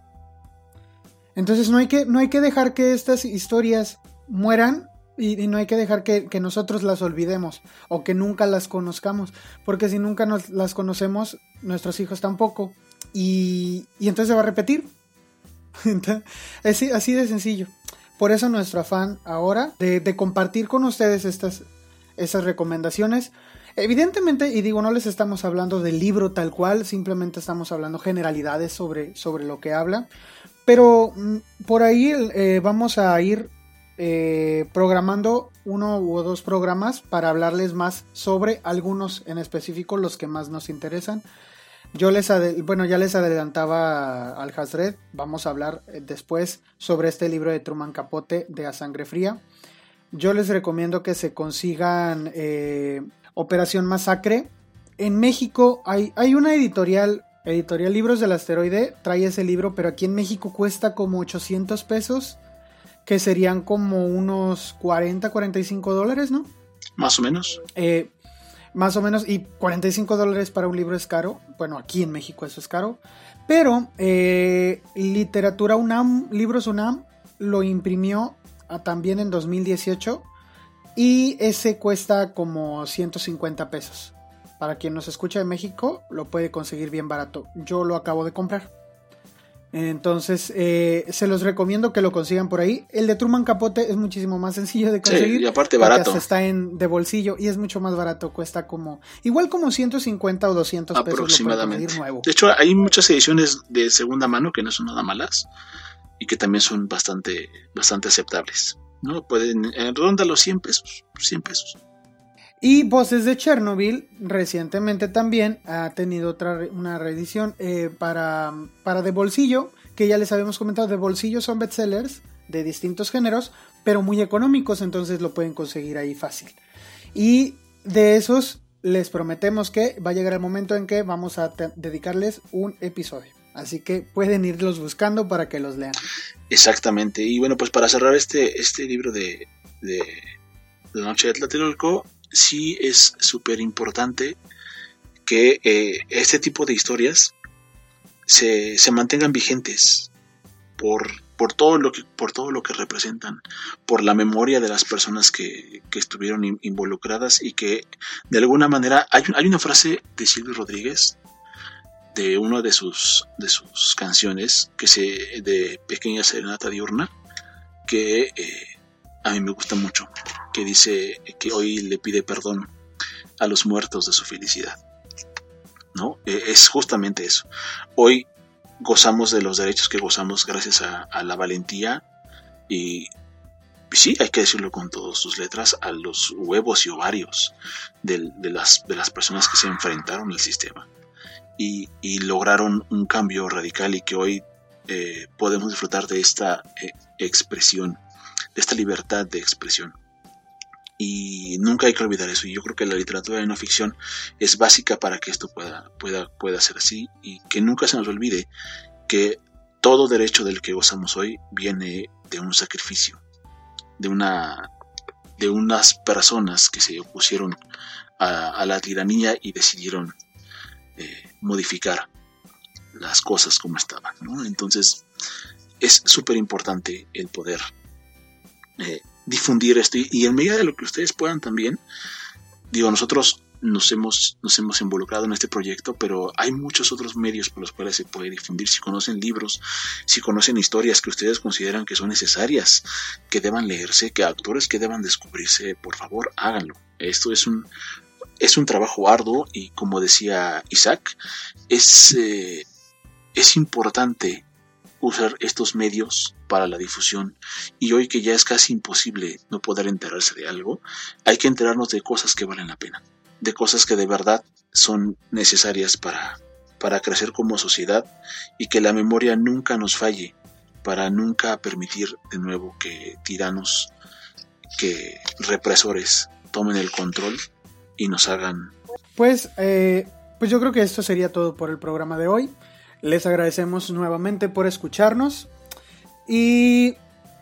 Entonces no hay que, no hay que dejar que estas historias mueran y, no hay que dejar que, nosotros las olvidemos o que nunca las conozcamos, porque si nunca nos las conocemos, nuestros hijos tampoco. Y, entonces se va a repetir. así, así de sencillo. Por eso nuestro afán ahora de, compartir con ustedes estas, estas recomendaciones. Evidentemente, y digo, no les estamos hablando del libro tal cual, simplemente estamos hablando generalidades sobre, sobre lo que habla. Pero mm, por ahí eh, vamos a ir eh, programando uno u dos programas para hablarles más sobre algunos en específico, los que más nos interesan. Yo les, bueno, ya les adelantaba al Hasred, vamos a hablar eh, después sobre este libro de Truman Capote de A Sangre Fría. Yo les recomiendo que se consigan Operación Masacre. En México hay, hay una editorial Editorial Libros del Asteroide trae ese libro, pero aquí en México cuesta como 800 pesos, que serían como unos 40, 45 dólares, ¿no? Más o menos. Eh, más o menos, y 45 dólares para un libro es caro. Bueno, aquí en México eso es caro. Pero eh, Literatura UNAM, Libros UNAM, lo imprimió también en 2018 y ese cuesta como 150 pesos. Para quien nos escucha de México, lo puede conseguir bien barato. Yo lo acabo de comprar. Entonces, eh, se los recomiendo que lo consigan por ahí. El de Truman Capote es muchísimo más sencillo de conseguir. Sí, y aparte barato. Está en de bolsillo y es mucho más barato. Cuesta como, igual como 150 o 200 pesos. Aproximadamente. nuevo. De hecho, hay muchas ediciones de segunda mano que no son nada malas y que también son bastante, bastante aceptables. ¿no? Pueden, en ronda los 100 pesos. 100 pesos. Y Voces de Chernobyl recientemente también ha tenido otra una reedición eh, para, para de bolsillo, que ya les habíamos comentado, de bolsillo son bestsellers de distintos géneros, pero muy económicos, entonces lo pueden conseguir ahí fácil. Y de esos les prometemos que va a llegar el momento en que vamos a dedicarles un episodio. Así que pueden irlos buscando para que los lean. Exactamente. Y bueno, pues para cerrar este, este libro de, de, La Noche de Tlatelolco, sí es súper importante que eh, este tipo de historias se, se mantengan vigentes por, por, todo lo que, por todo lo que representan, por la memoria de las personas que, que estuvieron involucradas y que de alguna manera hay, hay una frase de Silvio Rodríguez de una de sus, de sus canciones, que se, de Pequeña Serenata Diurna, que eh, a mí me gusta mucho, que dice que hoy le pide perdón a los muertos de su felicidad. ¿No? Eh, es justamente eso. Hoy gozamos de los derechos que gozamos gracias a, la valentía y, sí, hay que decirlo con todas sus letras, a los huevos y ovarios de, las, de las personas que se enfrentaron al sistema y, lograron un cambio radical y que hoy eh, podemos disfrutar de esta eh, expresión, esta libertad de expresión. Y nunca hay que olvidar eso. Y yo creo que la literatura de no ficción es básica para que esto pueda, pueda, pueda ser así y que nunca se nos olvide que todo derecho del que gozamos hoy viene de un sacrificio, de una de unas personas que se opusieron a la tiranía y decidieron eh, modificar las cosas como estaban. Entonces es súper importante el poder eh, difundir esto y, en medida de lo que ustedes puedan también, digo, nosotros nos hemos, nos hemos involucrado en este proyecto, pero hay muchos otros medios por los cuales se puede difundir. Si conocen libros, si conocen historias que ustedes consideran que son necesarias, que deban leerse, que actores que deban descubrirse, por favor, háganlo. Esto es un, es un trabajo arduo y como decía Isaac, es, eh, es importante usar estos medios para la difusión y hoy que ya es casi imposible no poder enterarse de algo, hay que enterarnos de cosas que valen la pena, de cosas que de verdad son necesarias para, para crecer como sociedad y que la memoria nunca nos falle para nunca permitir de nuevo que tiranos, que represores tomen el control y nos hagan. Pues, eh, pues yo creo que esto sería todo por el programa de hoy. Les agradecemos nuevamente por escucharnos. Y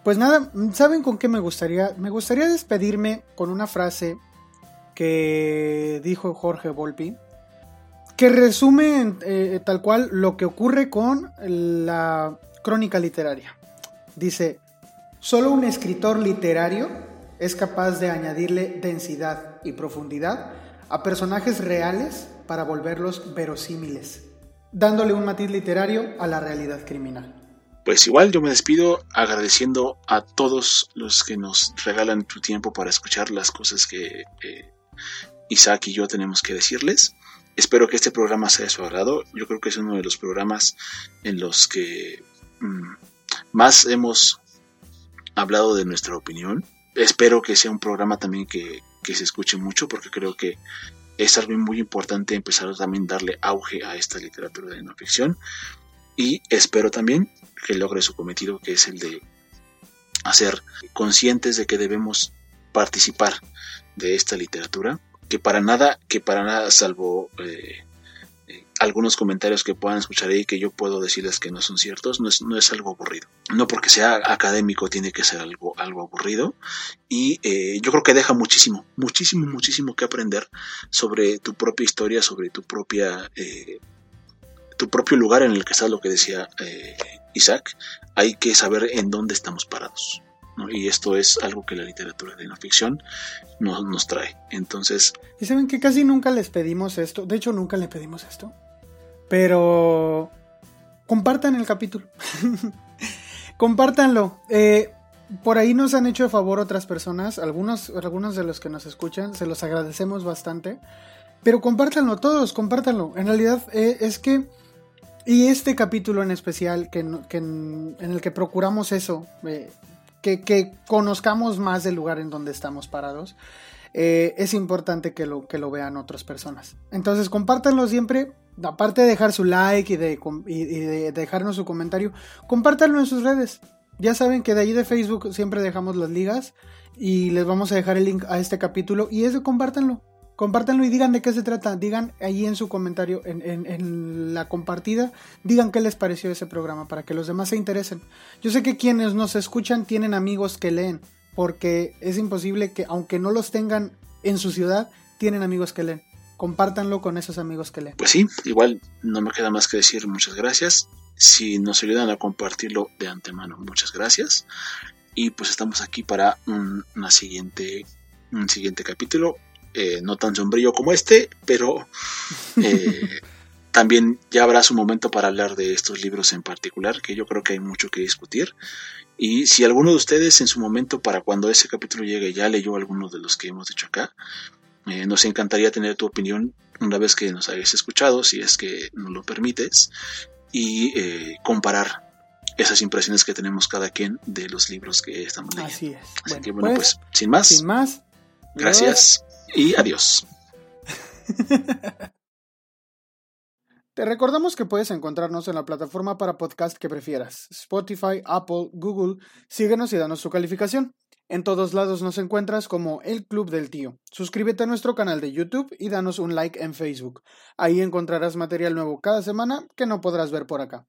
pues nada, ¿saben con qué me gustaría? Me gustaría despedirme con una frase que dijo Jorge Volpi, que resume eh, tal cual lo que ocurre con la crónica literaria. Dice, solo un escritor literario es capaz de añadirle densidad y profundidad a personajes reales para volverlos verosímiles, dándole un matiz literario a la realidad criminal. Pues igual yo me despido agradeciendo a todos los que nos regalan su tiempo para escuchar las cosas que eh, Isaac y yo tenemos que decirles. Espero que este programa sea de su agrado. Yo creo que es uno de los programas en los que mm, más hemos hablado de nuestra opinión espero que sea un programa también que, se escuche mucho porque creo que es algo muy importante empezar a también darle auge a esta literatura de no ficción. Y espero también que logre su cometido que es el de hacer conscientes de que debemos participar de esta literatura que para nada que para nada salvo eh, algunos comentarios que puedan escuchar ahí que yo puedo decirles que no son ciertos, no es, no es algo aburrido. No porque sea académico tiene que ser algo, algo aburrido. Y eh, yo creo que deja muchísimo, muchísimo, muchísimo que aprender sobre tu propia historia, sobre tu propia... Eh, tu propio lugar en el que está lo que decía eh, Isaac, hay que saber en dónde estamos parados. Y esto es algo que la literatura de no ficción nos, nos trae. Entonces... Y saben que casi nunca les pedimos esto. De hecho, nunca le pedimos esto. Pero compartan el capítulo. Compártanlo. Eh, por ahí nos han hecho de favor otras personas, algunos, algunos de los que nos escuchan, se los agradecemos bastante. Pero compártanlo todos, compártanlo. En realidad eh, es que, y este capítulo en especial, que, en, el que procuramos eso, eh, que, que, conozcamos más del lugar en donde estamos parados, es importante que lo, que lo vean otras personas. Entonces compártanlo siempre, aparte de dejar su like y de, dejarnos su comentario, compártanlo en sus redes. Ya saben que de ahí de Facebook siempre dejamos las ligas y les vamos a dejar el link a este capítulo y eso compártanlo. Compártanlo y digan de qué se trata. Digan ahí en su comentario, en, en, la compartida, digan qué les pareció ese programa para que los demás se interesen. Yo sé que quienes nos escuchan tienen amigos que leen, porque es imposible que, aunque no los tengan en su ciudad, tienen amigos que leen. Compártanlo con esos amigos que leen. Pues sí, igual no me queda más que decir muchas gracias. Si nos ayudan a compartirlo de antemano, muchas gracias. Y pues estamos aquí para un, una siguiente, un siguiente capítulo eh, no tan sombrío como este, pero eh, también ya habrá su momento para hablar de estos libros en particular, que yo creo que hay mucho que discutir. Y si alguno de ustedes en su momento, para cuando ese capítulo llegue, ya leyó alguno de los que hemos dicho acá, eh, nos encantaría tener tu opinión una vez que nos hayas escuchado, si es que nos lo permites, y comparar esas impresiones que tenemos cada quien de los libros que estamos leyendo. Así es. Así que bueno, pues, pues sin más. Sin más. Gracias y adiós. Te recordamos que puedes encontrarnos en la plataforma para podcast que prefieras, Spotify, Apple, Google. Síguenos y danos tu calificación. En todos lados nos encuentras como El Club del Tío. Suscríbete a nuestro canal de YouTube y danos un like en Facebook. Ahí encontrarás material nuevo cada semana que no podrás ver por acá.